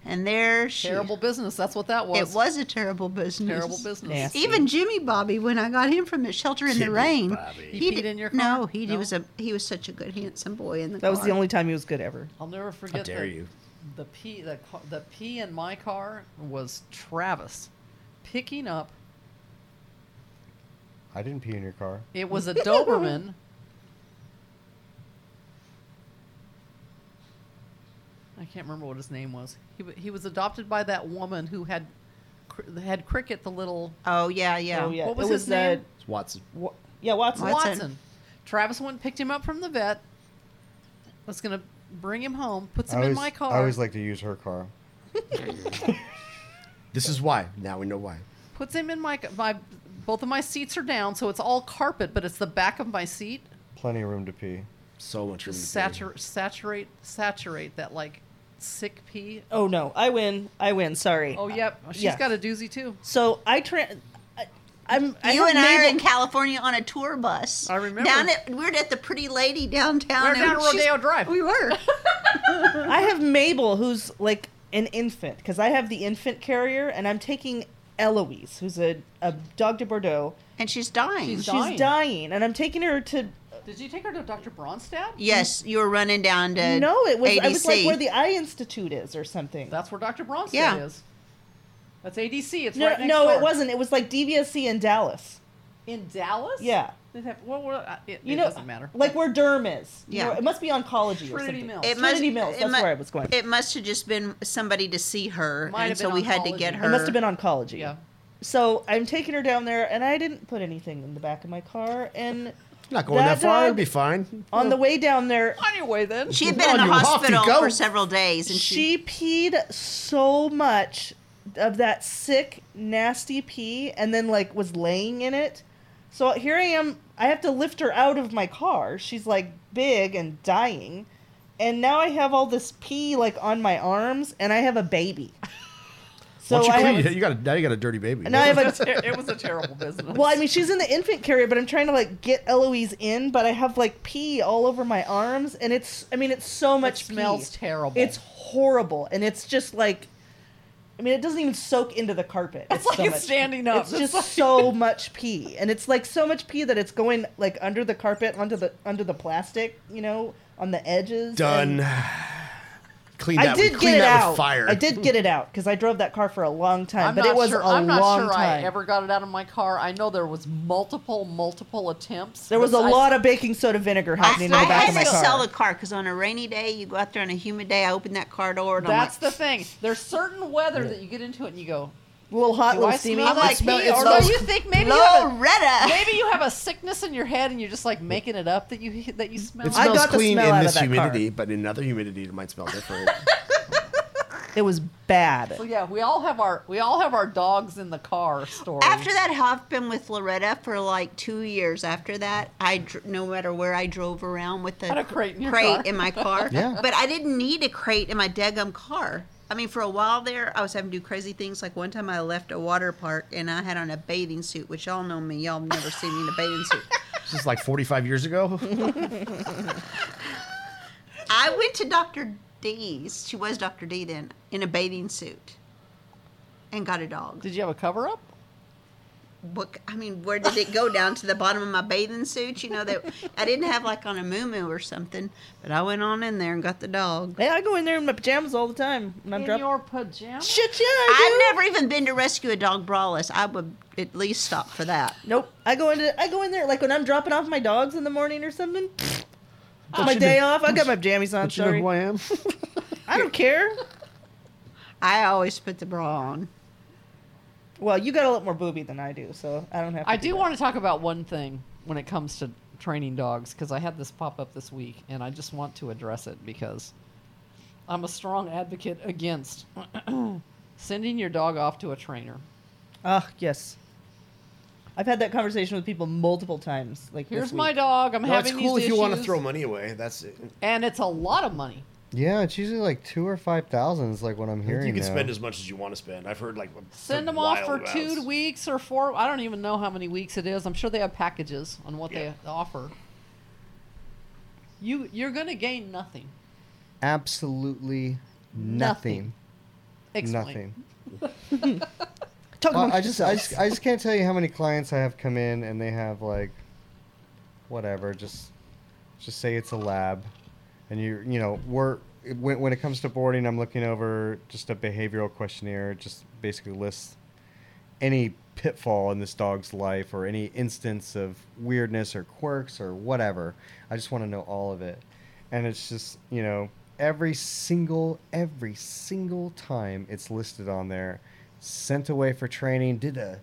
and there she. Terrible business. That's what that was. It was a terrible business. terrible business. Nasty. Even Jimmy Bobby, when I got him from the shelter in the rain, Bobby. He peed did- in your car. No, he, No? was a he was such a good handsome boy in the That car. was the only time he was good ever. I'll never forget. dare the, you. The pee, the, the pee in my car was Travis picking up. I didn't pee in your car. It was a Doberman. *laughs* I can't remember what his name was. He, he was adopted by that woman who had cr- had Cricket, the little Oh yeah, yeah. Oh yeah, What was it his was name? Uh, It's Watson. Wa- yeah, Watson. Watson. Watson. Travis went and picked him up from the vet. Was gonna bring him home, puts him always, in my car. I always like to use her car. *laughs* This is why. Now we know why. puts him in my my both of my seats are down, so it's all carpet, but it's the back of my seat. Plenty of room to pee. So much room. Just to pee. saturate saturate saturate that like sick pee. Oh no, I win. I win. Sorry. Oh yep, uh, she's yeah. got a doozy too. So I tra- I, I'm. I you and I are in California on a tour bus. I remember. Down at we were at the Pretty Lady downtown. We're down Rodeo Drive. We were. *laughs* I have Mabel, who's like an infant, because I have the infant carrier, and I'm taking Eloise, who's a, a Dogue de Bordeaux. and she's dying. She's She's Dying. dying, and I'm taking her to. Did you take her to Dr. Bronstadt? yes, you were running down to no, it was. ADC. I was like where the Eye Institute is, or something. That's where Dr. Bronstadt Yeah. is. That's ADC. It's no, right next no, door. it wasn't. It was like DVSC in Dallas. in Dallas. Yeah. Have, well, well, uh, it, You it know, doesn't matter. Like where Derm is. You Yeah. know, it must be oncology or Trinity something. Mills. It Trinity Mills, that's mu- where I was going. It must have just been somebody to see her, Might and have so been we had to get her. It must have been oncology. yeah. So I'm taking her down there, and I didn't put anything in the back of my car. And Not going That that, far. It'll be fine. on the way down there, On your way then. She had been in the you off you hospital for several days, and she, she peed so much of that sick, nasty pee, and then like was laying in it. So here I am. I have to lift her out of my car. She's like big and dying, and now I have all this pee like on my arms, and I have a baby. *laughs* So you I clean have. you got a, now you got a dirty baby. now I have a *laughs* it was a terrible business. Well, I mean, she's in the infant carrier, but I'm trying to like get Eloise in, but I have like pee all over my arms, and it's, I mean, it's so much it smells pee. terrible. It's horrible, and it's just like, I mean, it doesn't even soak into the carpet. It's like so it's much- standing up. It's It's just like- so *laughs* much pee, and it's like so much pee that it's going like under the carpet, onto the under the plastic, you know, on the edges. done. and- Clean I did with, clean get it out. with fire. I did get it out because I drove that car for a long time, I'm but not it was sure. a I'm not long sure time. I ever got it out of my car. I know there was multiple, multiple attempts. There was a lot of baking soda vinegar happening I in the back had of my to car. sell the car because on a rainy day, you go out there on a humid day. I open that car door, and That's I'm the thing. There's certain weather that you get into it and you go, A little hot, Do little I steamy. smell like It smell- pee? Or smells- do you think maybe you have a, Loretta. *laughs* maybe you have a sickness in your head and you're just like making it up that you that you smell? It I smells got clean smell in this that car. humidity, but in other humidity, it might smell different. *laughs* It was bad. So yeah, we all have our we all have our dogs in the car story. After that, I've been with Loretta for like two years. After that, I dr- no matter where I drove around with the a crate in crate car. in my car. *laughs* Yeah. But I didn't need a crate in my daggum car. I mean, for a while there, I was having to do crazy things. Like one time, I left a water park and I had on a bathing suit, which y'all know me. Y'all never seen me in a bathing suit. *laughs* this is like 45 years ago. *laughs* I went to Dr. D's. She was Dr. D then in a bathing suit, and got a dog. Did you have a cover up? What I mean, where did it go down to the bottom of my bathing suit? You know that I didn't have like on a moo or something, but I went on in there and got the dog. Hey, I go in there in my pajamas all the time when I'm in dropping. your pajamas? Shit, yeah, I I've never even been to rescue a dog braless. I would at least stop for that. do. Nope. I go into. I go in there like when I'm dropping off my dogs in the morning or something. Don't my day know- off. I got my jammies on. Don't you know who I am? I don't care. *laughs* I always put the bra on. Well, you got a lot more booby than I do, so I don't have. to I do that. want to talk about one thing when it comes to training dogs because I had this pop up this week and I just want to address it because I'm a strong advocate against *clears throat* sending your dog off to a trainer. Ah, yes. I've had that conversation with people multiple times. Like Here's my dog. I'm no, it's cool these if you want to throw money away. That's it. and it's a lot of money. Yeah, it's usually like two or five thousand is like what I'm hearing. You can now. spend as much as you want to spend. I've heard like Send them off for two weeks or four. I don't even know how many weeks it is. I'm sure they have packages on what Yeah. they offer. You you're gonna gain nothing. Absolutely nothing. Explain. Nothing. *laughs* Talk uh, Well, amongst I just, I just, I just can't tell you how many clients I have come in and they have like, whatever, just, just say it's a lab, and you, you know, we're when, when it comes to boarding, I'm looking over just a behavioral questionnaire, just basically lists any pitfall in this dog's life or any instance of weirdness or quirks or whatever. I just want to know all of it, and it's just, you know, every single, every single time it's listed on there sent away for training, did a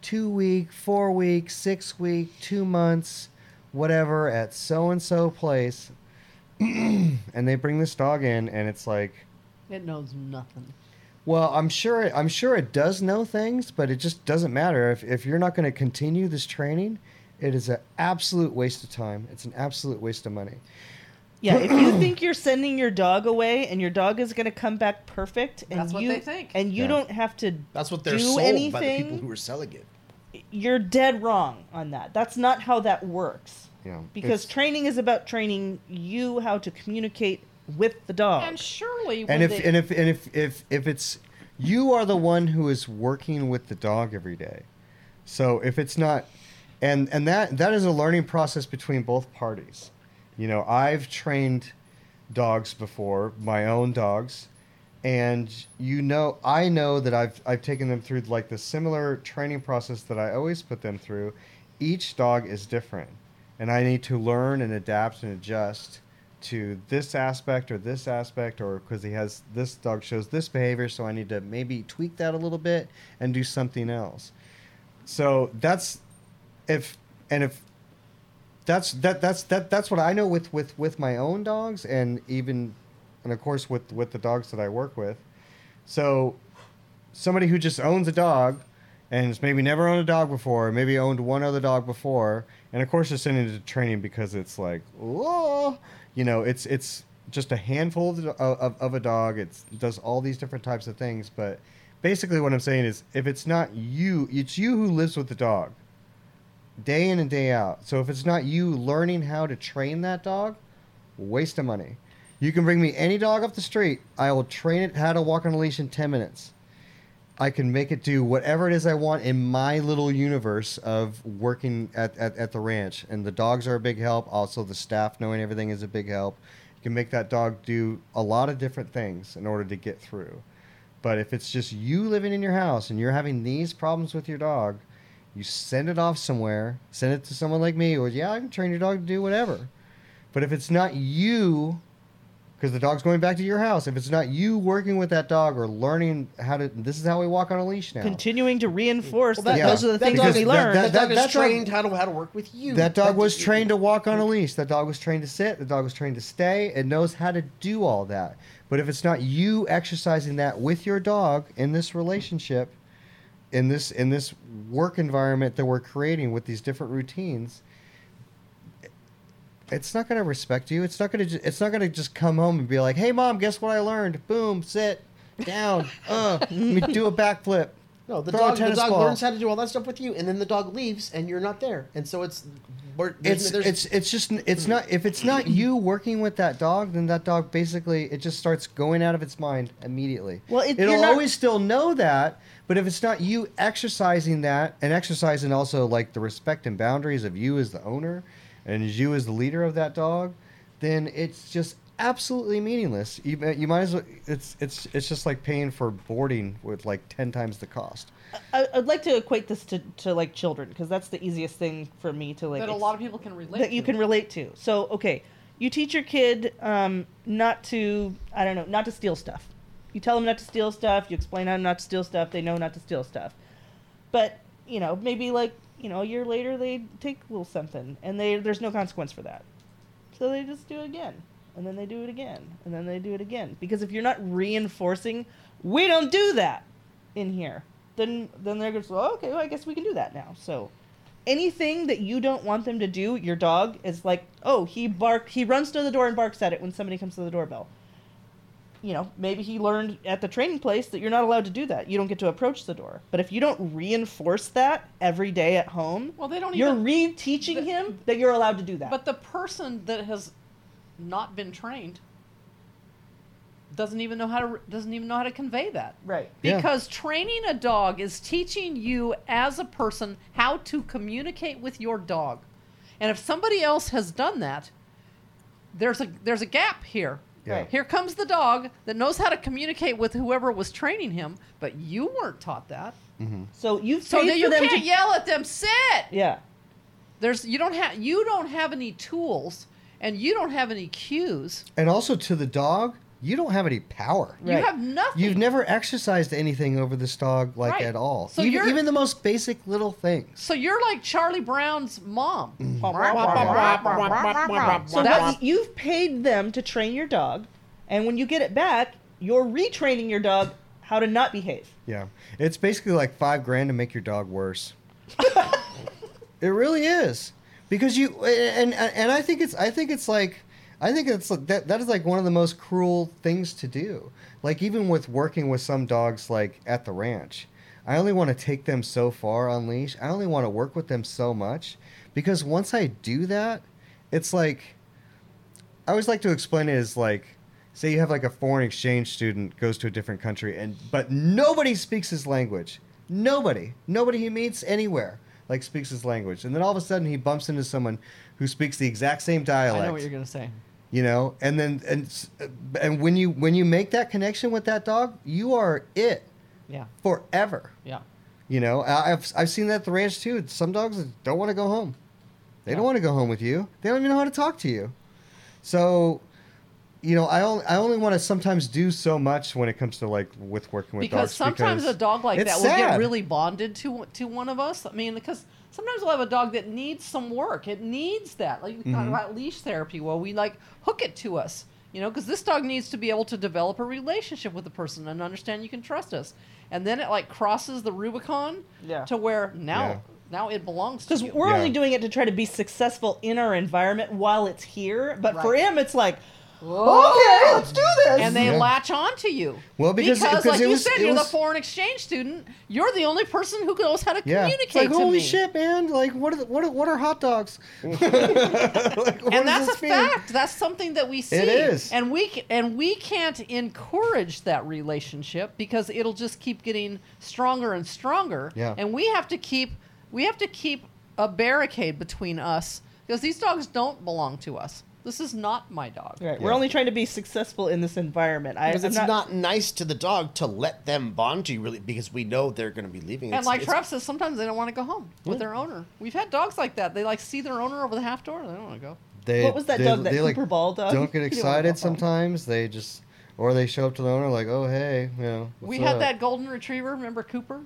two week, four week, six week, two months, whatever at so and so place. *clears throat* and they bring this dog in, and it's like, It knows nothing. well, I'm sure I'm sure it does know things, but it just doesn't matter if if you're not going to continue this training. It is an absolute waste of time. It's an absolute waste of money. Yeah, if you *clears throat* think you're sending your dog away and your dog is going to come back perfect, and That's what you they think. and you Yeah. don't have to That's what they're do sold by the people who are selling it. you're dead wrong on that. That's not how that works. Yeah, Because it's- training is about training you how to communicate with the dog. And surely, when and if they, and if and if if if it's you are the one who is working with the dog every day. So if it's not and and that that is a learning process between both parties. You know i've trained dogs before my own dogs and you know i know that i've i've taken them through like the similar training process that i always put them through. Each dog is different and i need to learn and adapt and adjust to this aspect or this aspect or because he has this dog shows this behavior so i need to maybe tweak that a little bit and do something else. So that's if and if that's that that's that that's what i know with with with my own dogs and even and of course with with the dogs that i work with. So somebody who just owns a dog and has maybe never owned a dog before, maybe owned one other dog before, and of course they're sending it to training because it's like, oh, you know, it's it's just a handful of, of, of a dog. It's, it does all these different types of things, but basically what I'm saying is, if it's not you, it's you who lives with the dog, day in and day out. So if it's not you learning how to train that dog, waste of money. You can bring me any dog off the street. I will train it how to walk on a leash in 10 minutes. I can make it do whatever it is I want in my little universe of working at, at, at the ranch. And the dogs are a big help. Also, the staff knowing everything is a big help. You can make that dog do a lot of different things in order to get through. But if it's just you living in your house and you're having these problems with your dog, you send it off somewhere, send it to someone like me, or yeah, I can train your dog to do whatever. But if it's not you because the dog's going back to your house. If it's not you working with that dog or learning how to, this is how we walk on a leash now. continuing to reinforce Well, that that- those are the things that we that- learned. That, that- dog is that dog- trained how to how to work with you. that dog was That- trained to walk on a leash. That dog was trained to sit. The dog was trained to stay. It knows how to do all that. But if it's not you exercising that with your dog in this relationship, in this in this work environment that we're creating with these different routines, it's not going to respect you. It's not going to. It's not to just come home and be like, "Hey, mom, guess what I learned? Boom, sit down. *laughs* Uh, let me do a backflip." No, the Throw a dog, the tennis dog ball. learns how to do all that stuff with you, and then the dog leaves, and you're not there, and so it's we're- there's- it's there's- it's it's just it's not if it's not *clears throat* you working with that dog then that dog basically it just starts going out of its mind immediately Well, it- it'll not- always still know that but if it's not you exercising that and exercising also like the respect and boundaries of you as the owner and you as the leader of that dog then it's just absolutely meaningless you, you might as well it's it's it's just like paying for boarding with like 10 times the cost I, I'd like to equate this to, to like children because that's the easiest thing for me to like that a ex- lot of people can relate. that you can relate to. So okay, you teach your kid um, not to I don't know not to steal stuff. You tell them not to steal stuff. You explain how not to steal stuff. They know not to steal stuff. But you know maybe like you know a year later they take a little something and they there's no consequence for that. So they just do it again and then they do it again and then they do it again because if you're not reinforcing we don't do that in here then then they're going to say okay well, I guess we can do that now. So anything that you don't want them to do, your dog is like, oh, he bark, he runs to the door and barks at it when somebody comes to the doorbell. You know, maybe he learned at the training place that you're not allowed to do that. You don't get to approach the door. But if you don't reinforce that every day at home, Well, they don't you're even. re-teaching the- him that you're allowed to do that. But the person that has not been trained doesn't even know how to doesn't even know how to convey that. right. Yeah. Because training a dog is teaching you as a person how to communicate with your dog. And if somebody else has done that, there's a there's a gap here. Yeah. Right. Here comes the dog that knows how to communicate with whoever was training him, but you weren't taught that. Mm-hmm. So you've So paid you them can't to yell at them, sit. Yeah. There's you don't have you don't have any tools and you don't have any cues. And also to the dog, you don't have any power. You Right. have nothing. You've never exercised anything over this dog like Right. at all. So even, you're- even the most basic little things. so you're like Charlie Brown's mom. So That's- you've paid them to train your dog, and when you get it back, you're retraining your dog how to not behave. Yeah, it's basically like five grand to make your dog worse. *laughs* it really is because you and and I think it's I think it's like I think it's that that is like one of the most cruel things to do. Like even with working with some dogs like at the ranch, I only want to take them so far on leash. I only want to work with them so much because once I do that, it's like I always like to explain it as like say you have like a foreign exchange student goes to a different country and but nobody speaks his language. Nobody. Nobody he meets anywhere like speaks his language. And then all of a sudden he bumps into someone who speaks the exact same dialect. I know what you're gonna say. You know, and then and and when you when you make that connection with that dog, you are it Yeah, forever. yeah. You know, I- I've I've seen that at the ranch too. Some dogs don't want to go home. They don't want to go home with you. They don't even know how to talk to you. So, you know, I only I only want to sometimes do so much when it comes to like with working with because dogs. sometimes because a dog like that will get really bonded to to one of us. I mean, because sometimes we'll have a dog that needs some work. It needs that. Like we talk Mhm. about leash therapy, well, we like hook it to us. You know, because this dog needs to be able to develop a relationship with the person and understand you can trust us. And then it like crosses the Rubicon Yeah. to where now Yeah. now it belongs to Because we're Yeah. only doing it to try to be successful in our environment while it's here. But for him, it's like, Whoa. okay, oh! let's do this. and they Yeah. latch on to you. Well, because- because like it you was- said, it you're the foreign exchange student. You're the only person who knows how to Yeah, communicate it's like to holy me. shit, man! Like, what are the, what are, what are hot dogs? *laughs* *laughs* Like, and that's a mean? fact. That's something that we see. is. and we and we can't encourage that relationship because it'll just keep getting stronger and stronger. Yeah. And we have to keep we have to keep a barricade between us because these dogs don't belong to us. This is not my dog. Right. We're Yeah. only trying to be successful in this environment. I, Because I'm it's not, nice to the dog to let them bond to you, really, because we know they're going to be leaving. And It's- like it's- Trev says, sometimes they don't want to go home with their owner. We've had dogs like that. They like see their owner over the half door. They don't want to go. They, What was that they, dog, that they, like, Cooper Ball dog? Don't get *laughs* He didn't excited home. sometimes. They just, or they show up to the owner like, oh hey, you know. we what's had up?" that golden retriever. Remember Cooper?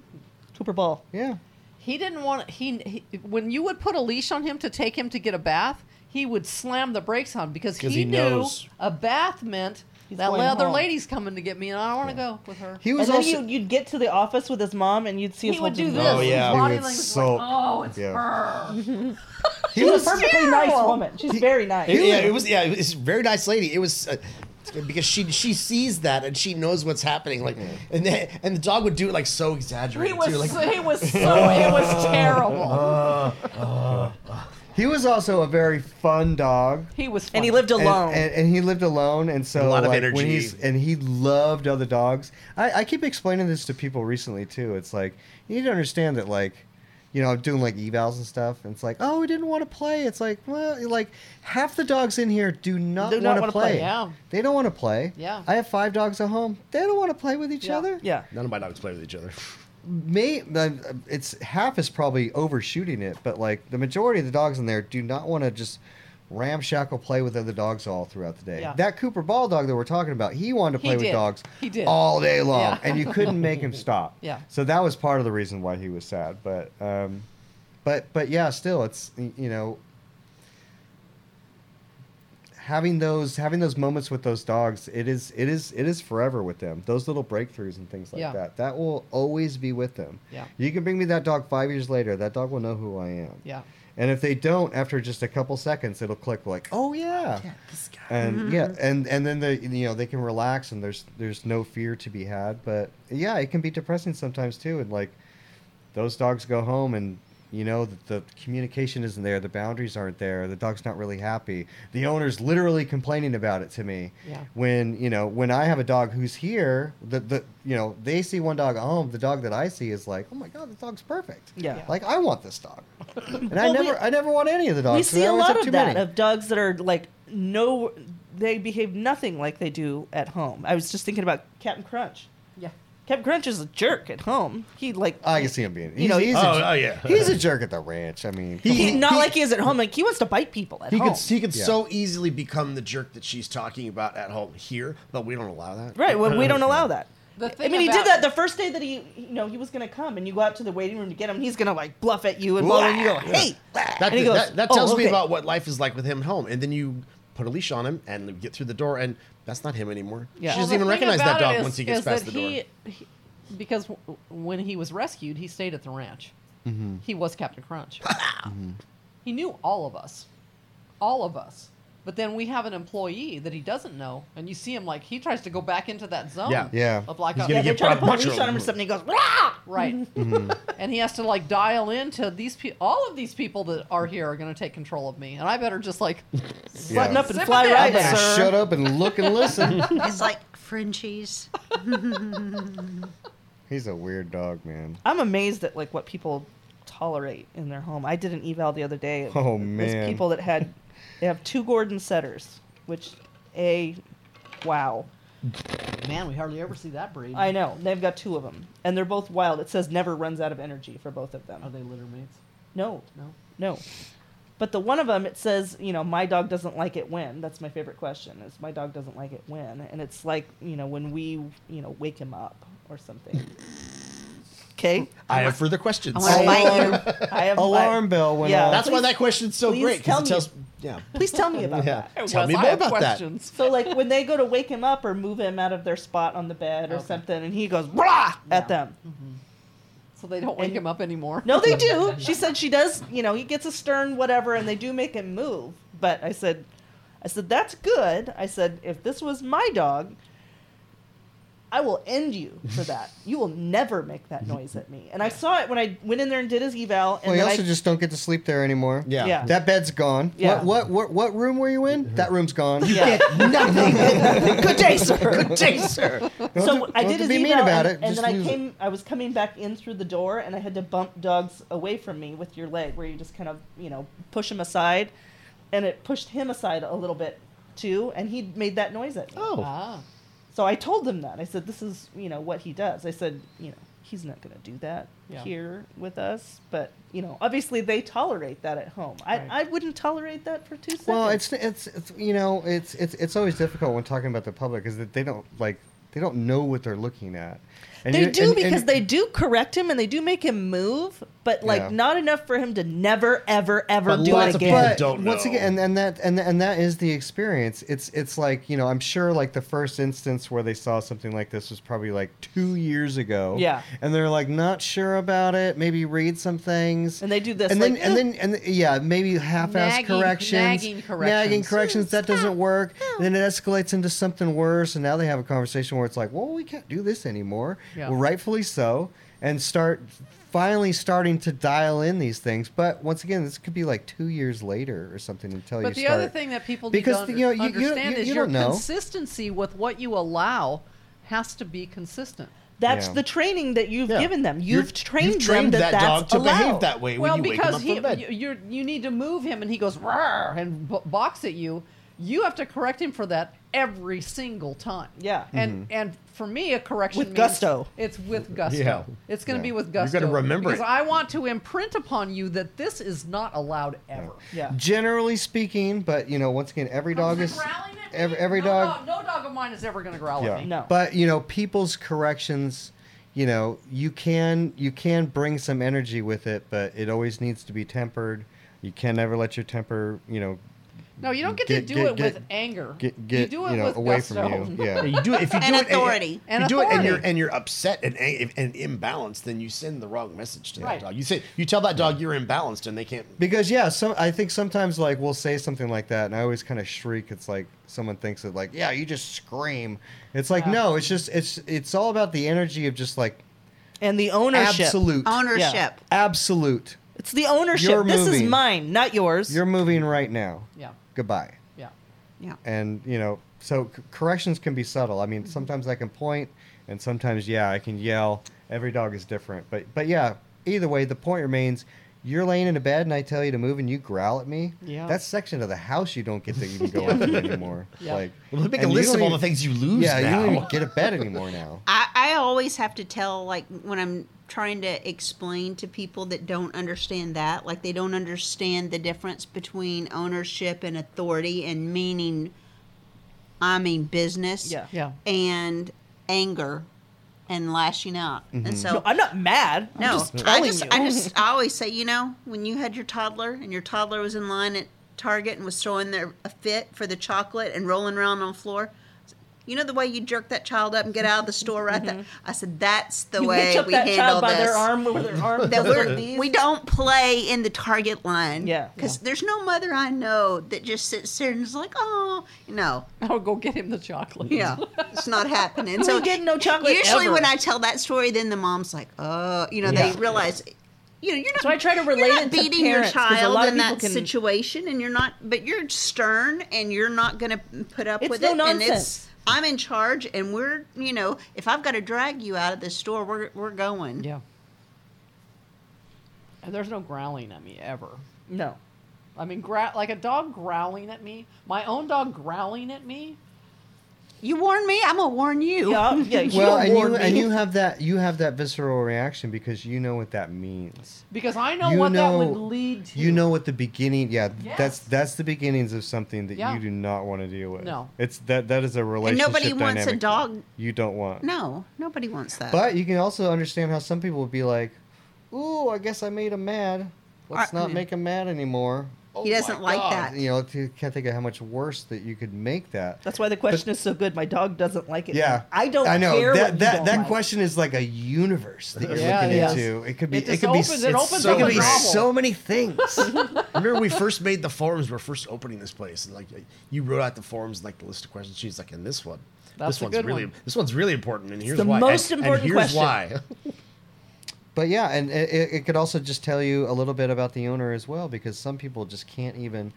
Cooper Ball. Yeah. He didn't want he, he when you would put a leash on him to take him to get a bath, he would slam the brakes on because 'Cause he, he knew knows. a bath meant He's that going other home. lady's coming to get me, and I don't want to go with her. He was and then also. you, you'd get to the office with his mom, and you'd see He his would do holding this. the- Oh, yeah. His He body would language was sulk. like, oh, it's Yeah. her. *laughs* She's a perfectly nice woman. She's very nice. It- yeah, it was yeah, it was a very nice lady. It was uh, because she she sees that and she knows what's happening. Like, and then, and the dog would do it like so He exaggerated was too. Like, so, he was so it was *laughs* terrible. *laughs* Uh, uh, uh. He was also a very fun dog. He was and he lived alone. And, and he lived alone, and so A lot of like, when energy. he's and he loved other dogs. I, I keep explaining this to people recently too. It's like you need to understand that like, you know, I'm doing like evals and stuff, and it's like, oh, we didn't want to play. It's like, well, like half the dogs in here do not Do not want to wanna play. play, yeah. They don't want to play. Yeah. I have five dogs at home. They don't want to play with each Yeah. other. yeah. none of my dogs play with each other. *laughs* May uh, it's half is probably overshooting it, but like the majority of the dogs in there do not want to just ramshackle play with other dogs all throughout the day. Yeah. That Cooper Ball dog that we're talking about, he wanted to play with dogs He did. all day long, Yeah. and you couldn't make him stop. *laughs* Yeah. So that was part of the reason why he was sad. But um, but but yeah, still, it's you know having those having those moments with those dogs it is it is it is forever with them those little breakthroughs and things like Yeah. that that will always be with them Yeah. you can bring me that dog five years later that dog will know who i am Yeah. and if they don't after just a couple seconds it'll click like oh yeah, this guy. and mm-hmm. yeah and and then they you know they can relax and there's there's no fear to be had but yeah it can be depressing sometimes too and like those dogs go home and you know that the communication isn't there the boundaries aren't there the dog's not really happy the owner's literally complaining about it to me Yeah. when you know when i have a dog who's here the, the you know they see one dog at home the dog that i see is like oh my god the dog's perfect Yeah. Yeah. like i want this dog *coughs* and i Well, we- never i never want any of the dogs we 'cause see a lot of that many. of dogs that are like no they behave nothing like they do at home i was just thinking about captain crunch Yeah. Captain Crunch is a jerk at home. He like I can see him being. You know, he's, Oh, a, oh, yeah. he's a jerk at the ranch. I mean, He- he, not he- like he is at home. Like he wants to bite people at He home. could he could Yeah. so easily become the jerk that she's talking about at home here, but we don't allow that. Right. Well, we don't allow that. *laughs* I mean, he did that the first day that he, you know, he was gonna come, and you go out to the waiting room to get him. He's gonna like bluff at you and blah, and you go, "Hey!" That, and he goes, that, that "Oh, tells me about what life is like with him home, and then you put a leash on him and get through the door, and that's not him anymore. Yeah. She Well, doesn't even recognize that dog is- once he gets past that the door. he- he- because w- when he was rescued, he stayed at the ranch. Mm-hmm. He was Captain Crunch. *laughs* Mm-hmm. He knew all of us, all of us. But then we have an employee that he doesn't know, and you see him like he tries to go back into that zone. Yeah. Yeah. Of like He's a, gonna Yeah, they get try to brought put a much leash on him or something. He goes, "Rah!" *laughs* right, mm-hmm. and he has to like dial into these people. All of these people that are here are going to take control of me, and I better just like button up and fly it right, better sir. shut up and look and listen. *laughs* It's like Frenchies. *laughs* he's a weird dog, man. I'm amazed at like what people tolerate in their home. I did an eval the other day. Oh, man. people that had they have two Gordon setters, which a wow. man, we hardly ever see that breed. I know they've got two of them, and they're both wild. It says never runs out of energy for both of them. Are they litter mates? No, No. no. But the one of them, it says, you know, my dog doesn't like it when. That's my favorite question. Is my dog doesn't like it when, and it's like, you know, when we, you know, wake him up or something. *laughs* Okay. I have further questions. I want to bite you. I have Alarm bell went Yeah. off. That's why Please- that question's so please great tell because it me. tells. Yeah. Please tell me about Yeah. that. Tell me more have about that. questions. So like when they go to wake him up or move him out of their spot on the bed or Okay. something, and he goes blah at Yeah. them. Mm-hmm. So they don't wake And- him up anymore. No, they do. *laughs* She said she does. You know, he gets a stern whatever, and they do make him move. But I said, I said that's good. I said if this was my dog, I will end you for that. *laughs* You will never make that noise at me. And I saw it when I went in there and did his eval. And Well, you also I, just don't get to sleep there anymore. Yeah. Yeah. That bed's gone. Yeah. What, what what what room were you in? That room's gone. *laughs* You yeah. *laughs* Good day, sir. Good day, sir. Don't so have- I did have his to be eval, mean about and, it. and Just then I use it. came. I was coming back in through the door, and I had to bump dogs away from me with your leg, where you just kind of, you know, push him aside, and it pushed him aside a little bit too, and he made that noise at me. Oh. Ah. So I told them that. I said, "This is, you know, what he does." I said, "You know, he's not going to do that Yeah. here with us, but you know, obviously they tolerate that at home. Right. I, I wouldn't tolerate that for two seconds." Well, it's, it's it's you know it's it's it's always difficult when talking about the public is that they don't like they don't know what they're looking at. And they you- do and- because and- they do correct him and they do make him move, but like Yeah. not enough for him to never, ever, ever But do lots it of again. people But don't once again, and, and that and and that is the experience. It's it's like you know I'm sure like the first instance where they saw something like this was probably like two years ago. Yeah. and they're like not sure about it. Maybe read some things. And they do this, and then like, and "Eh." then and yeah, maybe half-ass Nagging- corrections, nagging nagging corrections. corrections. That doesn't work. And then it escalates into something worse, and now they have a conversation where it's like, well, we can't do this anymore. Yeah. Well, rightfully so, and start finally starting to dial in these things. But once again, this could be like two years later or something until you But the start. other thing that people Because, need to you know, under- you- you don't- understand you- is you your know. consistency with what you allow has to be consistent. That's Yeah. the training that you've Yeah. given them. You've- You've, trained, you've trained them that, that that's dog to allowed. behave that way well, when you wake him because up he, from bed. you, you're, you need to move him, and he goes "Rawr," and b- box at you. You have to correct him for that every single time. Yeah. and mm-hmm. and for me, a correction With means gusto. It's with gusto. Yeah. It's going to Yeah. be with gusto. You're gusto. gonna remember because it. I want to imprint upon you that this is not allowed ever. Yeah. Generally speaking, but you know, once again, every dog is every, every no dog. no dog of mine is ever going to growl Yeah. at me. No. But you know, people's corrections, you know, you can you can bring some energy with it, but it always needs to be tempered. You can never let your temper, you know, No, you don't get, Get- to do get- it with get- anger. get get you do it you know with away gusto. from you. Yeah. *laughs* Yeah, you do it if you And do it authority. if And you do it and you're and you're upset and ang- and imbalanced, then you send the wrong message to that Right. dog. You say you tell that dog you're imbalanced and they can't. Because yeah, some I think sometimes like we'll say something like that, and I always kind of shriek. It's like someone thinks it like, yeah, you just scream. It's like Yeah. no, it's just it's it's all about the energy of just like And the ownership. absolute, Ownership. absolute. It's the ownership. You're this is mine, not yours. You're moving right now. Yeah, Goodbye. yeah. Yeah. And you know, so c- corrections can be subtle. I mean, mm-hmm. sometimes I can point, and sometimes yeah, I can yell. Every dog is different, but but yeah, either way, the point remains. You're laying in a bed and I tell you to move and you growl at me. Yeah. That section of the house you don't get to even go *laughs* into anymore. Yeah. Like Well, make a list of all the things you lose Yeah, now. you don't even get a bed *laughs* anymore now. I, I always have to tell like when I'm trying to explain to people that don't understand that, like they don't understand the difference between ownership and authority and meaning I mean business. Yeah. Yeah. And anger and lashing out. And mm-hmm. so No, I'm not mad. I'm no, just I just, you. I just, I always say, you know, when you had your toddler and your toddler was in line at Target and was throwing their a fit for the chocolate and rolling around on the floor, you know the way you jerk that child up and get out of the store right there. Mm-hmm. I said that's the you way we that handle child by this. their arm with their arm. That *laughs* we're, we don't play in the Target line. Yeah. because there's no mother I know that just sits there and is like, oh, no, I'll oh, go get him the chocolate. yeah, it's not happening. *laughs* So getting no chocolate Usually, ever. when I tell that story, then the mom's like, "Oh, you know," Yeah. they realize, you know, you're not. So I try to relate you're not it to beating parents, your child in that can- situation, and you're not. But you're stern, and you're not going to put up It's with no it. And it's nonsense. I'm in charge, and we're, you know, if I've got to drag you out of this store, we're we're going. Yeah. And there's no growling at me ever. no. I mean, gra- like a dog growling at me. My own dog growling at me. You warn me, I'm gonna warn you. Yeah, yeah. *laughs* You well, don't and warn you me. and you have that you have that visceral reaction because you know what that means. Because I know You what that would know- lead to. You know what the beginning. Yeah, Yes. that's that's the beginnings of something that Yeah. you do not want to deal with. No. it's that that is a relationship. and relationship. nobody wants a dog. You don't want. No, nobody wants that. But you can also understand how some people would be like, "Ooh, I guess I made him mad. Let's I- not mm. make him mad anymore." Oh he doesn't like that. You know, you can't think of how much worse that you could make that. That's why the question is so good. My dog doesn't like it. Yeah, I don't I know care that what that don't that like. question is like a universe that you're Yeah, looking yes. into. It could be. It It, could opens- be. it opens so, up a could be so many things. *laughs* Remember, we first made the forums. We are first opening this place, and like you wrote out the forums, like the list of questions. She's like, "And this one, That's this one's really, one. this one's really important." And here's the why. most and, important and here's question. why. *laughs* But yeah, and it, it- it could also just tell you a little bit about the owner as well, because some people just can't even.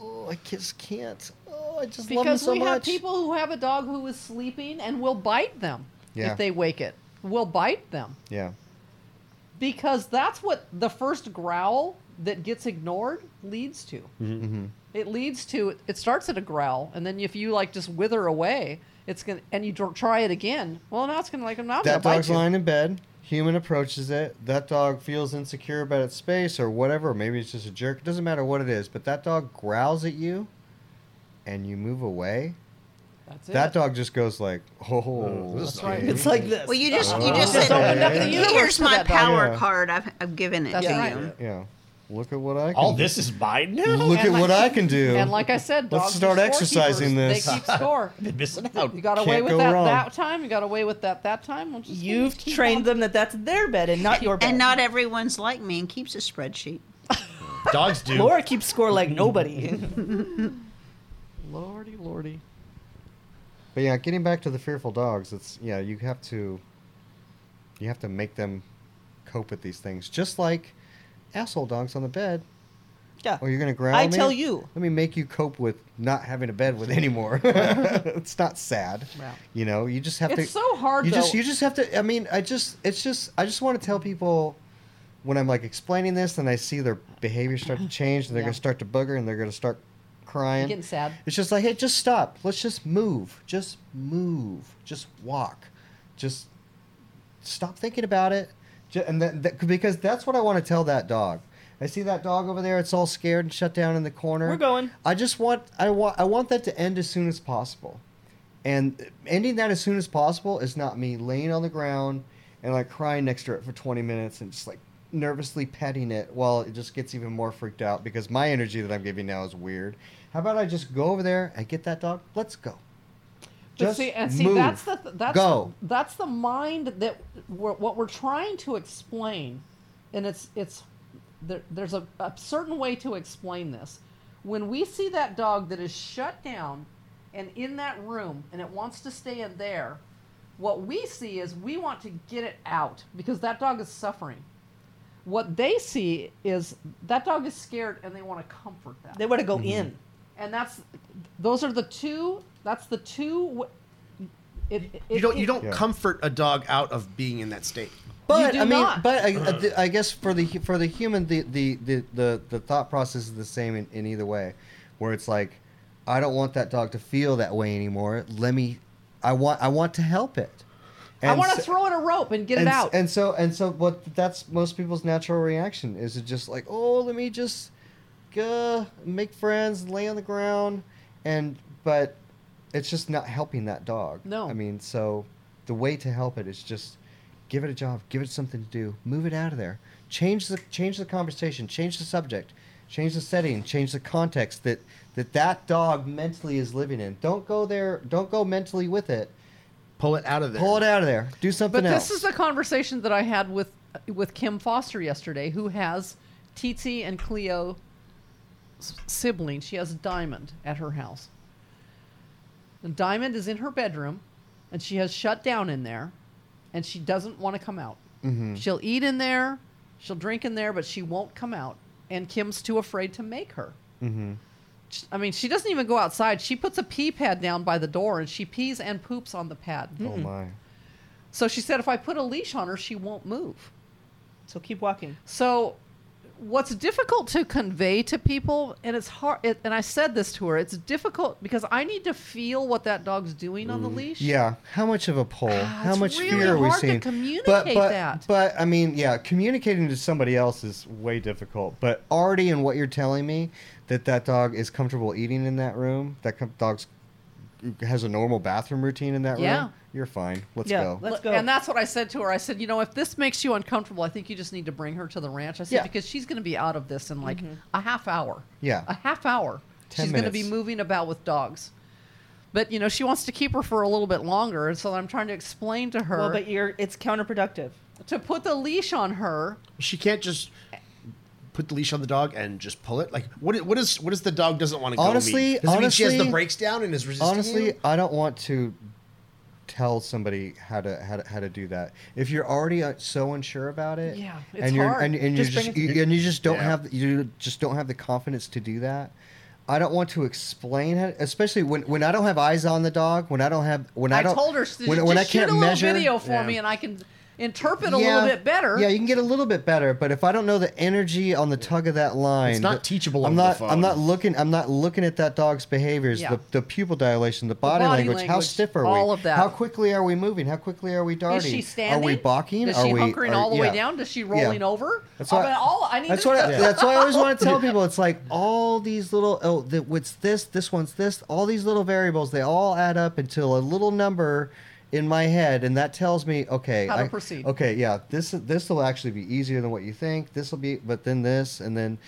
Oh, I just can't. Oh, I just love him Because so we have people who have a dog who is sleeping and will bite them Yeah. if they wake it. Will bite them Yeah. because that's what the first growl that gets ignored leads to. Mm-hmm. It leads to it starts at a growl, and then if you like just wither away, it's gonna and you try it again. Well, now it's gonna like I'm not That gonna dog's bite you. lying in bed. Human approaches it. That dog feels insecure about its space or whatever. Maybe it's just a jerk. It doesn't matter what it is. But that dog growls at you, and you move away. That's it. That dog just goes like, "Oh, oh this is That's right. It's like this. Well, you just you Oh. just Just said, opened up the universe "Here's my that dog." power Yeah. card. I've, I've given it That's to right. you." Yeah. Look at what I can. All do. this is mine now. Look And at like- what I can do. And like I said, Let's dogs are start exercising this. *laughs* *laughs* They keep score. I've been missing *laughs* out. You got away Can't with go that wrong. that time. You got away with that that time. We'll just You've trained on- them that that's their bed and not your bed. And not everyone's like me and keeps a spreadsheet. Dogs do. Laura keeps score like nobody. Lordy, lordy. But yeah, getting back to the fearful dogs, it's yeah, you have to you have to make them cope with these things. Just like asshole dogs on the bed. yeah. Or you're gonna growl. I me? tell you. Let me make you cope with not having a bed with anymore. *laughs* *laughs* it's not sad. Yeah. You know, you just have to It's so hard You though. just you just have to I mean, I just it's just I just want to tell people when I'm like explaining this and I see their behavior start to change and they're Yeah. gonna start to bugger and they're gonna start crying. getting sad. It's just like, hey, just stop. Let's just move. Just move. Just walk. Just stop thinking about it. And that, that, because that's what I want to tell that dog. I see that dog over there. It's all scared and shut down in the corner. We're going. I just want I want I want that to end as soon as possible. And ending that as soon as possible is not me laying on the ground and like crying next to it for 20 minutes and just like nervously petting it while it just gets even more freaked out because my energy that I'm giving now is weird. How about I just go over there and get that dog? Let's go. But Just see, and see, move. that's the th- that's Go. that's the mind that we're, what we're trying to explain, and it's it's there, there's a, a certain way to explain this. When we see that dog that is shut down and in that room and it wants to stay in there, what we see is we want to get it out because that dog is suffering. What they see is that dog is scared and they want to comfort that They want to go Mm-hmm. in. and that's those are the two that's the two w- it, it, You don't. You don't Yeah. comfort a dog out of being in that state. But do I mean, not. but I, I guess for the for the human, the the, the, the, the thought process is the same in, in either way, where it's like, I don't want that dog to feel that way anymore. Let me, I want I want to help it, I want to so- throw in a rope and get and, it out. And so and so what that's most people's natural reaction is to just like, oh, let me just go make friends, lay on the ground, and but it's just not helping that dog. No. I mean, so the way to help it is just give it a job, give it something to do, move it out of there, change the change the conversation, change the subject, change the setting, change the context that that that dog mentally is living in. Don't go there. Don't go mentally with it. Pull it out of there. Pull it out of there. Do something But else. this is the conversation that I had with with Kim Foster yesterday, who has Titi and Cleo s- siblings. She has Diamond at her house. And Diamond is in her bedroom, and she has shut down in there, and she doesn't want to come out. Mhm. She'll eat in there, she'll drink in there, but she won't come out. And Kim's too afraid to make her. Mm-hmm. I mean, she doesn't even go outside. She puts a pee pad down by the door, and she pees and poops on the pad. Oh my. So she said if I put a leash on her, she won't move. So keep walking. So what's difficult to convey to people and it's hard it, and I said this to her, it's difficult because I need to feel what that dog's doing on the leash. Mm. Yeah, how much of a pull? Ah, how much really fear are we seeing? communicate but, but, that. But I mean, yeah, communicating to somebody else is way difficult. But already in what you're telling me, that that dog is comfortable eating in that room, that com- dog's has a normal bathroom routine in that Yeah. room, you're fine. Let's Yeah, go. let's go. And that's what I said to her. I said, you know, if this makes you uncomfortable, I think you just need to bring her to the ranch. I said Yeah. because she's going to be out of this in like mm-hmm. a half hour. Yeah. a half hour. 10 she's going to be moving about with dogs. But you know, she wants to keep her for a little bit longer, and so I'm trying to explain to her Well, but you're it's counterproductive. to put the leash on her. She can't just put the leash on the dog and just pull it. Like what? What is what is the dog doesn't want to go? Honestly- mean? Does it mean she has the honestly- brakes down and is resisting Honestly, you? I don't want to tell somebody how to how to, how to do that. If you're already uh, so unsure about it, Yeah, it's and you're hard. and, and you Just bring just it- you, and you just don't Yeah. have you just don't have the confidence to do that. I don't want to explain it, especially when, when I don't have eyes on the dog. When I don't have when I, I, don't told her when, just when I can't a little measure video for Yeah. me, and I can interpret a little bit better. Yeah, you can get a little bit better, but if I don't know the energy on the tug of that line, It's not teachable I'm over the not. phone. I'm not looking. I'm not looking at that dog's behaviors, Yeah. the, the pupil dilation, the body, body language, How stiff are we? all of that. How quickly are we moving? How quickly are we darting? Is she standing? Are we balking? Is are she we, hunkering are- all the way down? Is she rolling over? That's I why- mean, all I need That's what. I, know. that's why I always want to tell *laughs* people. It's like all these little. Oh, the, what's this? This one's this. All these little variables. They all add up until a little number in my head, and that tells me, okay, How to I- proceed. Okay, yeah, this this will actually be easier than what you think. This will be, but then this, and then,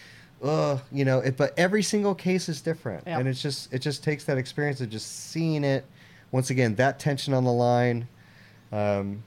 uh, you know, it, but every single case is different, Yeah. and it's just it just takes that experience of just seeing it. Once again, that tension on the line. Um,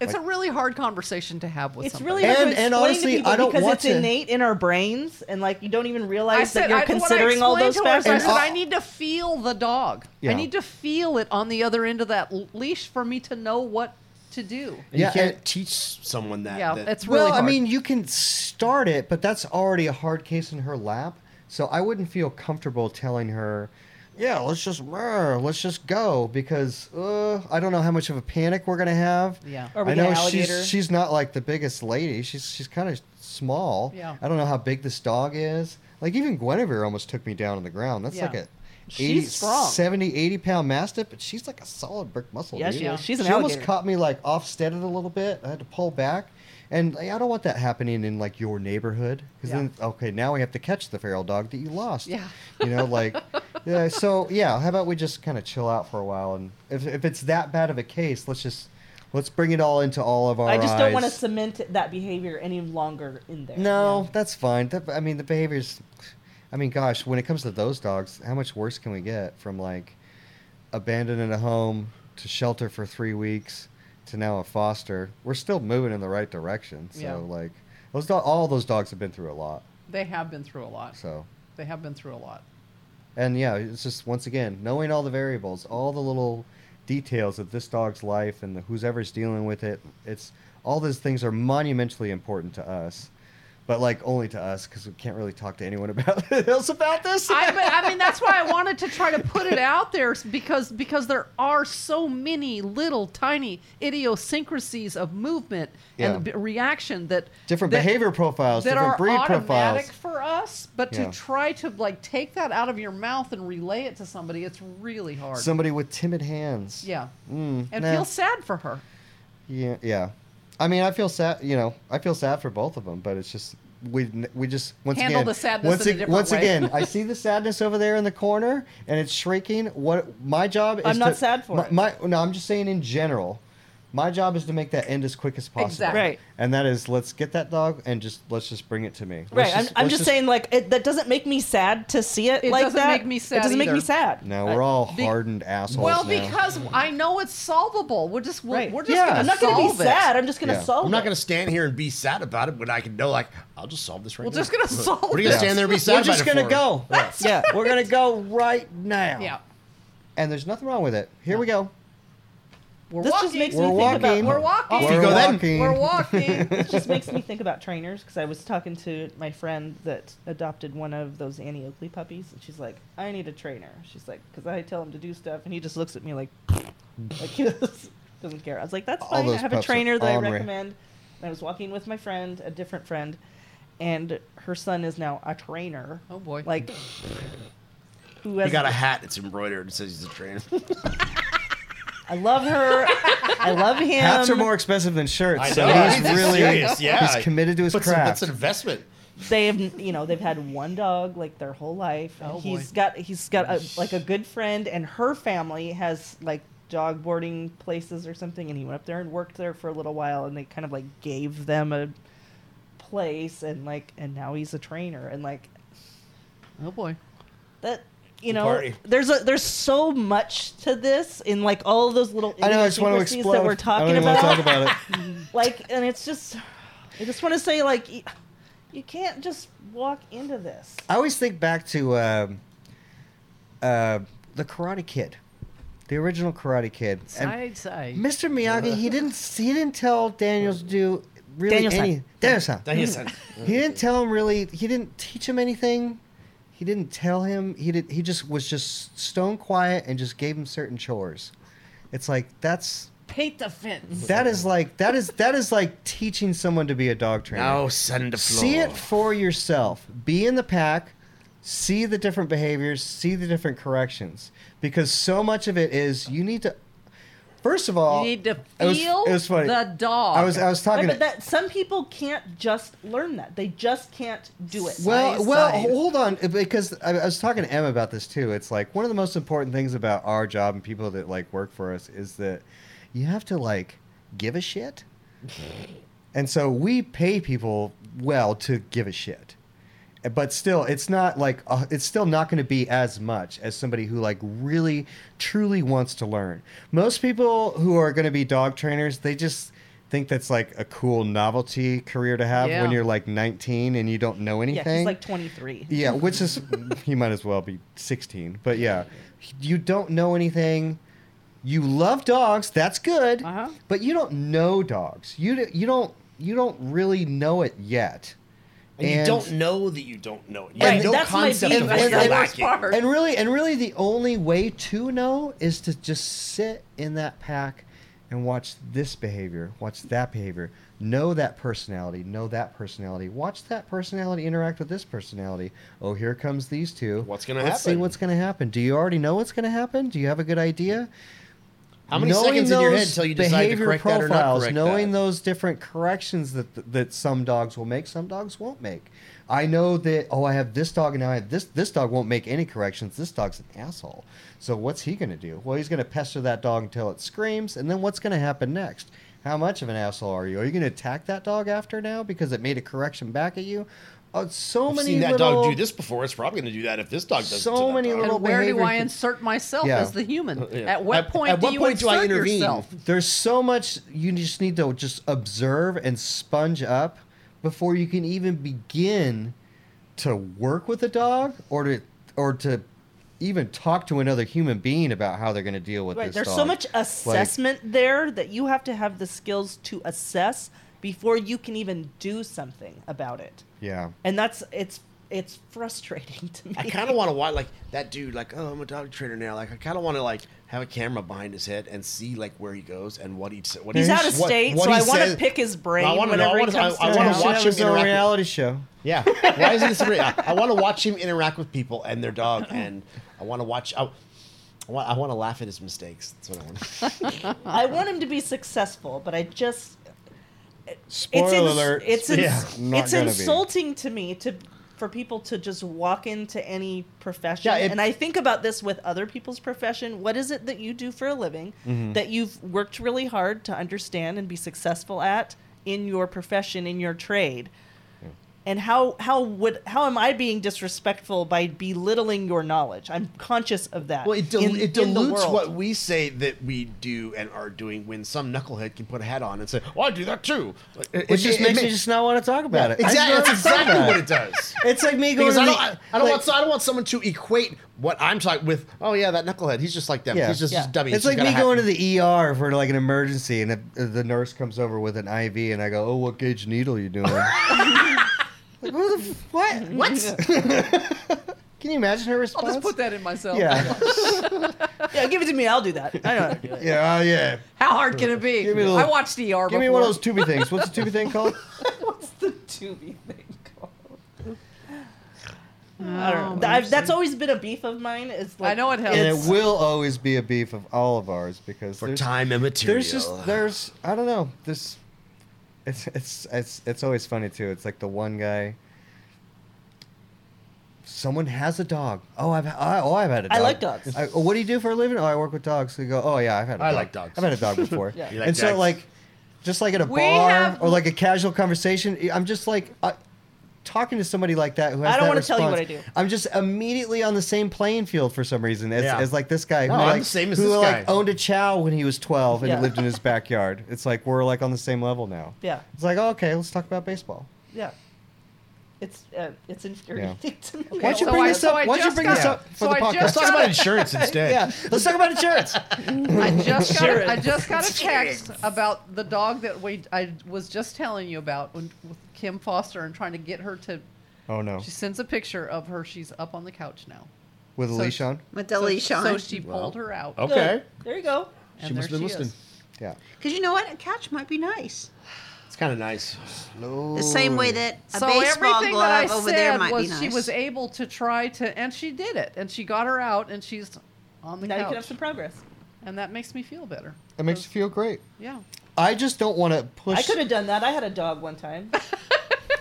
It's like- a really hard conversation to have with It's somebody. really hard And- to and explain honestly, to people I don't because want it's to- innate in our brains, and like you don't even realize said that you're I, considering all those explained to her is factors. I said I need to feel the dog. Yeah. I need to feel it on the other end of that leash for me to know what to do. And Yeah, you can't and- teach someone that. Yeah, that- it's really well, hard. I mean, you can start it, but that's already a hard case in her lap. So I wouldn't feel comfortable telling her, "Yeah, let's just rrr, let's just go," because uh, I don't know how much of a panic we're gonna have. Yeah. Or we I get know an alligator. she's she's not like the biggest lady. She's she's kind of small. Yeah. I don't know how big this dog is. Like even Guinevere almost took me down on the ground. That's Yeah. like a. She's 80, strong. 70, 80 pound mastiff, but she's like a solid brick muscle. Yeah, dude. she is. She's an she almost caught me like offsteaded a little bit. I had to pull back, and like, I don't want that happening in like your neighborhood because Yeah. then okay, now we have to catch the feral dog that you lost. Yeah. you know, like *laughs* yeah. So yeah, how about we just kind of chill out for a while, and if if it's that bad of a case, let's just let's bring it all into all of our. I just don't want to cement that behavior any longer in there. No, that's fine. That, I mean, the behaviors. I mean, gosh, when it comes to those dogs, how much worse can we get from like abandoning a home to shelter for three weeks to now a foster? We're still moving in the right direction. So Yeah. like, those do- all those dogs have been through a lot. They have been through a lot. So They have been through a lot. and yeah, it's just once again knowing all the variables, all the little details of this dog's life and the, who's ever's dealing with it. It's all those things are monumentally important to us, but like only to us because we can't really talk to anyone *laughs* about else about this. I, I mean, that's why I *laughs* wanted to try to put it out there because because there are so many little tiny idiosyncrasies of movement Yeah. and b- reaction that different that- behavior profiles, that different are breed automatic profiles. for us, but to try to like take that out of your mouth and relay it to somebody, it's really hard. Somebody with timid hands. yeah, Mm, and nah. feel sad for her. Yeah, yeah. I mean, I feel sad. You know, I feel sad for both of them, but it's just we we just once Handle again the sadness once, a once again I *laughs* see the sadness over there in the corner and it's shrinking. What my job is I'm not to- sad for my, it. my no, I'm just saying in general. My job is to make that end as quick as possible. Exactly. Right. And that is let's get that dog and just let's just bring it to me. Right. Let's I'm, I'm let's just, saying, like, it, that doesn't make me sad to see it, It like doesn't that. make me sad It doesn't make me sad. No, we're all Be- hardened assholes. Well, now. because I know it's solvable. We're just we're, Right. we're just Yeah. gonna I'm not going to be it. sad. I'm just going to Yeah. solve I'm not going to stand here and be sad about it, but I can know, like, I'll just solve this right now. We're just gonna solve What are going to stand there and be sad we're just gonna go. *laughs* yeah, we're gonna go right now. Yeah, And there's nothing wrong with it. Here we go. We're This walking. just makes We're me think about. We're walking. Off you go then. walking. We're walking. It just makes me think about trainers because I was talking to my friend that adopted one of those Annie Oakley puppies, and she's like, "I need a trainer." She's like, "Because I tell him to do stuff, and he just looks at me like, *laughs* like he doesn't doesn't care." I was like, "That's All fine. I have a trainer that I ornery. recommend." And I was walking with my friend, a different friend, and her son is now a trainer, oh boy. like *laughs* who He got a hat that's embroidered and says he's a trainer. *laughs* I love her. I love him. Hats are more expensive than shirts, I so know, he's he's really serious, yeah. he's committed to his But craft. That's an investment. they've you know they've had one dog like their whole life and Oh, he's boy. got he's got a, like a good friend and her family has like dog boarding places or something and he went up there and worked there for a little while and they kind of like gave them a place and like and now he's a trainer and like oh boy. that you know party. there's a there's so much to this in like all of those little I know. I just want to idiosyncrasies explode. that we're I talking don't even want about to talk about it. *laughs* like and it's just i just want to say like y- you can't just walk into this I always think back to um uh, the Karate Kid, the original Karate Kid. And Side side. Mr. Miyagi, he didn't he didn't tell Daniels to do really Daniel-san. any. Daniel-san. Daniel-san. He didn't tell him really. He didn't teach him anything. He didn't tell him. He did. He just was just stone quiet and just gave him certain chores. It's like that's Paint the fence. that is like that is that is like teaching someone to be a dog trainer. Now send the floor. See it for yourself. Be in the pack. See the different behaviors. See the different corrections. Because so much of it is you need to. First of all, You need to it was- feel it was funny. the dog. I was I was talking. Right, to, that some people can't just learn that. They just can't do it. well, Size, well, size. hold on, because I, I was talking to Em about this too. It's like one of the most important things about our job and people that like work for us is that you have to like give a shit, *laughs* and so we pay people well to give a shit. But still, it's not like uh, it's still not going to be as much as somebody who like really truly wants to learn. Most people who are going to be dog trainers, they just think that's like a cool novelty career to have Yeah. when you're like 19 and you don't know anything. yeah, he's like 23. Yeah, which is *laughs* he might as well be 16. But yeah, you don't know anything. You love dogs, that's good. Uh-huh. But you don't know dogs. You you don't you don't really know it yet. And, you don't know that you don't know it. You Right, have no that's my concept beef. of what you're lacking. part. And really, and really, the only way to know is to just sit in that pack and watch this behavior, watch that behavior, know that personality, know that personality, watch that personality interact with this personality. Oh, here comes these two. What's gonna happen? Let's see what's going to happen. Do you already know what's going to happen? Do you have a good idea? How many Knowing seconds in your head those until you decide to behavior correct that or not profiles, correct knowing that? those different corrections that that some dogs will make, some dogs won't make. I know that oh, I have this dog and now I have this. This dog won't make any corrections. This dog's an asshole. So what's he going to do? Well, he's going to pester that dog until it screams, and then what's going to happen next? How much of an asshole are you? Are you going to attack that dog after now because it made a correction back at you? Oh, so I've many seen that little, dog do this before. It's probably going to do that if this dog does it So to many dog. little and where do I insert myself Yeah. as the human? Uh, yeah. At what At- point at do what you point do I insert intervene? yourself? There's so much you just need to just observe and sponge up before you can even begin to work with a dog or to or to even talk to another human being about how they're going to deal with Right. this There's dog. so much assessment there that you have to have the skills to assess before you can even do something about it. Yeah. And that's it's it's frustrating to me. I kind of want to watch like that dude. Like, oh, I'm a dog trainer now. Like, I kind of want to like have a camera behind his head and see like where he goes and what he what He's he, out of what- state, what so I want to pick his brain I wanna I wanna- comes I- I to wanna town. Should watch him his own interact with- reality show. Yeah. Why is this? I want to watch him interact with people and their dog, *laughs* and I want to watch. I, I want, I want to laugh at his mistakes. That's what I want. *laughs* *laughs* I want him to be successful, but I just Spoiler it's alert. It's Yeah. It's gonna be. insulting to me to for people to just walk into any profession. Yeah, it- and I think about this with other people's profession. What is it that you do for a living Mm-hmm. that you've worked really hard to understand and be successful at in your profession in your trade? And how how would how am I being disrespectful by belittling your knowledge? I'm conscious of that. Well, it, dil- in- it dilutes what we say that we do and are doing when some knucklehead can put a hat on and say, "Well, I do that too." Like, it- Which it- just it makes ma- me just not want to talk about it. Exactly, that's exactly about what it. it does. It's like me going Because I don't, I, I don't like- want, so I don't want someone to equate what I'm talking with. Oh yeah, that knucklehead. He's just like them. Yeah. He's just Yeah. a dummy. It's He's like me going to the ER for like an emergency, and the, the nurse comes over with an IV, and I go, "Oh, what gauge needle you doing?" *laughs* like, what the f- what? What? *laughs* Can you imagine her response? I'll just put that in myself. Yeah, *laughs* Yeah, give it to me. I'll do that. I know how to do it. yeah, oh, yeah. How hard can it be? Give me a little- I watched the ER before. Give me one of those tubey things. What's the tubey thing called? *laughs* What's the tubey thing called? I Oh, don't know. I've, that's always been a beef of mine. Is like, I know it has. and it's- it will always be a beef of all of ours because For there's, time and material. there's just there's I don't know this. It's it's it's it's always funny too. It's like the one guy. Someone has a dog. Oh, I've I, oh I've had a dog. I like dogs. I, oh, what do you do for a living? Oh, I work with dogs. So you go. Oh yeah, I've had. A I dog. I like dogs. I've had a dog before. *laughs* Yeah. Like and so like, just like at a We bar have- or like a casual conversation, I'm just like. Uh, Talking to somebody like that who has I don't that wanna tell you what I do. I'm just immediately on the same playing field for some reason as, Yeah. as like this guy who No, I'm like the same as who this like guy. owned a chow when he was 12 and Yeah. lived in his backyard. It's like we're like on the same level now. Yeah, It's like oh, okay, let's talk about baseball. yeah. It's uh, it's infuriating *laughs* to me. Why don't you so bring I- this so up? I Why don't you bring got- this up for so the I podcast? Let's talk about insurance *laughs* instead. yeah, let's talk about insurance. I just got a, I just got a text about the dog that we I was just telling you about when, with Kim Foster and trying to get her to. Oh no, She sends a picture of her. She's up on the couch now. with a so- leash on. with a so, leash on. So she Well, pulled her out. Okay. Good. There you go. and She must there have been is. listening. Yeah. Because you know what? A couch might be nice. It's kind of nice. No. The same way that a so baseball everything that I glove over said there might was be nice. she was able to try to, and she did it, and she got her out, and she's on the now you couch, can have some progress. and that makes me feel better. It makes you feel great. Yeah. I just don't want to push. I could have done that. I had a dog one time. *laughs*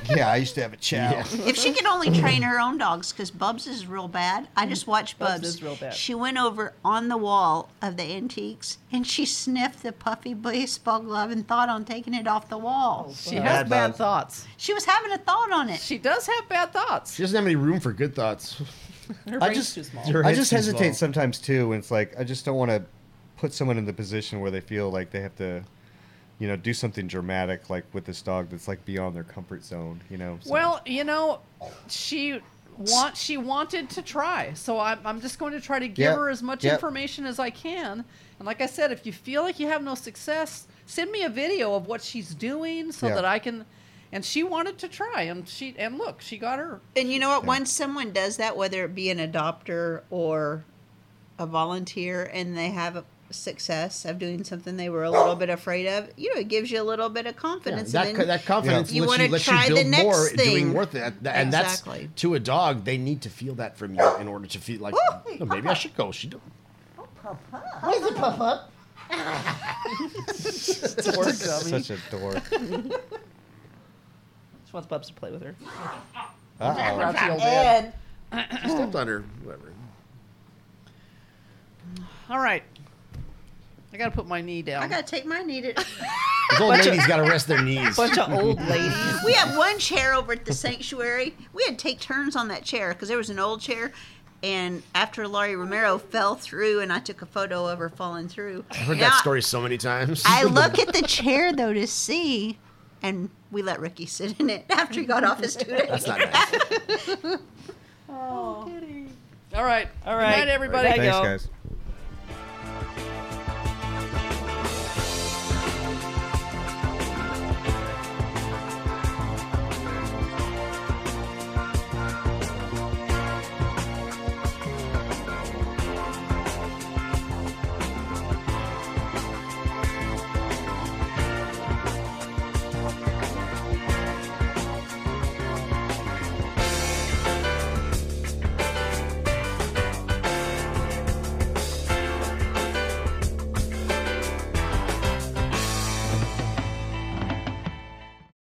Yeah, I used to have a chow. *laughs* Yeah. if she could only train her own dogs, because Bubs is real bad. I just watched Bubs Bubs. is real bad. She went over on the wall of the antiques and she sniffed the puffy baseball glove and thought on taking it off the wall. Oh, she has Bad bad thoughts. She was having a thought on it. She does have bad thoughts. She doesn't have any room for good thoughts. *laughs* Her I just- too small. Her I just hesitate small. sometimes too when it's like I just don't want to put someone in the position where they feel like they have to, you know, do something dramatic like with this dog that's like beyond their comfort zone. You know. so- Well, you know, she want she wanted to try, so I'm, I'm just going to try to give Yep, her as much yep. information as I can. And like I said, if you feel like you have no success, send me a video of what she's doing so Yeah. that I can. And she wanted to try, and she and look, she got her. And you know what? Once someone does that, whether it be an adopter or a volunteer, and they have a success of doing something they were a little bit afraid of, you know, it gives you a little bit of confidence. that, and co- that confidence You lets wanna you, lets try you the next more thing. doing worth it. And Exactly. that's to a dog, they need to feel that from you in order to feel like oh, maybe I should go. She do. Oh, Poor *laughs* dummy. such a dork. *laughs* She wants Bubs to play with her. Uh-oh. Grouchy old. And She stepped on her. Whatever. All right, I got to put my knee down. I gotta take my knee to. *laughs* Those old ladies got to rest their knees. Bunch of old ladies. *laughs* we had one chair over at the sanctuary. We had to take turns on that chair because there was an old chair. And after Laurie Romero fell through, and I took a photo of her falling through. I've heard Now, that story so many times. I look *laughs* at the chair though to see, and we let Ricky sit in it after he got off his two days. That's not nice. Oh. All right, All Good night, everybody. Thanks, guys.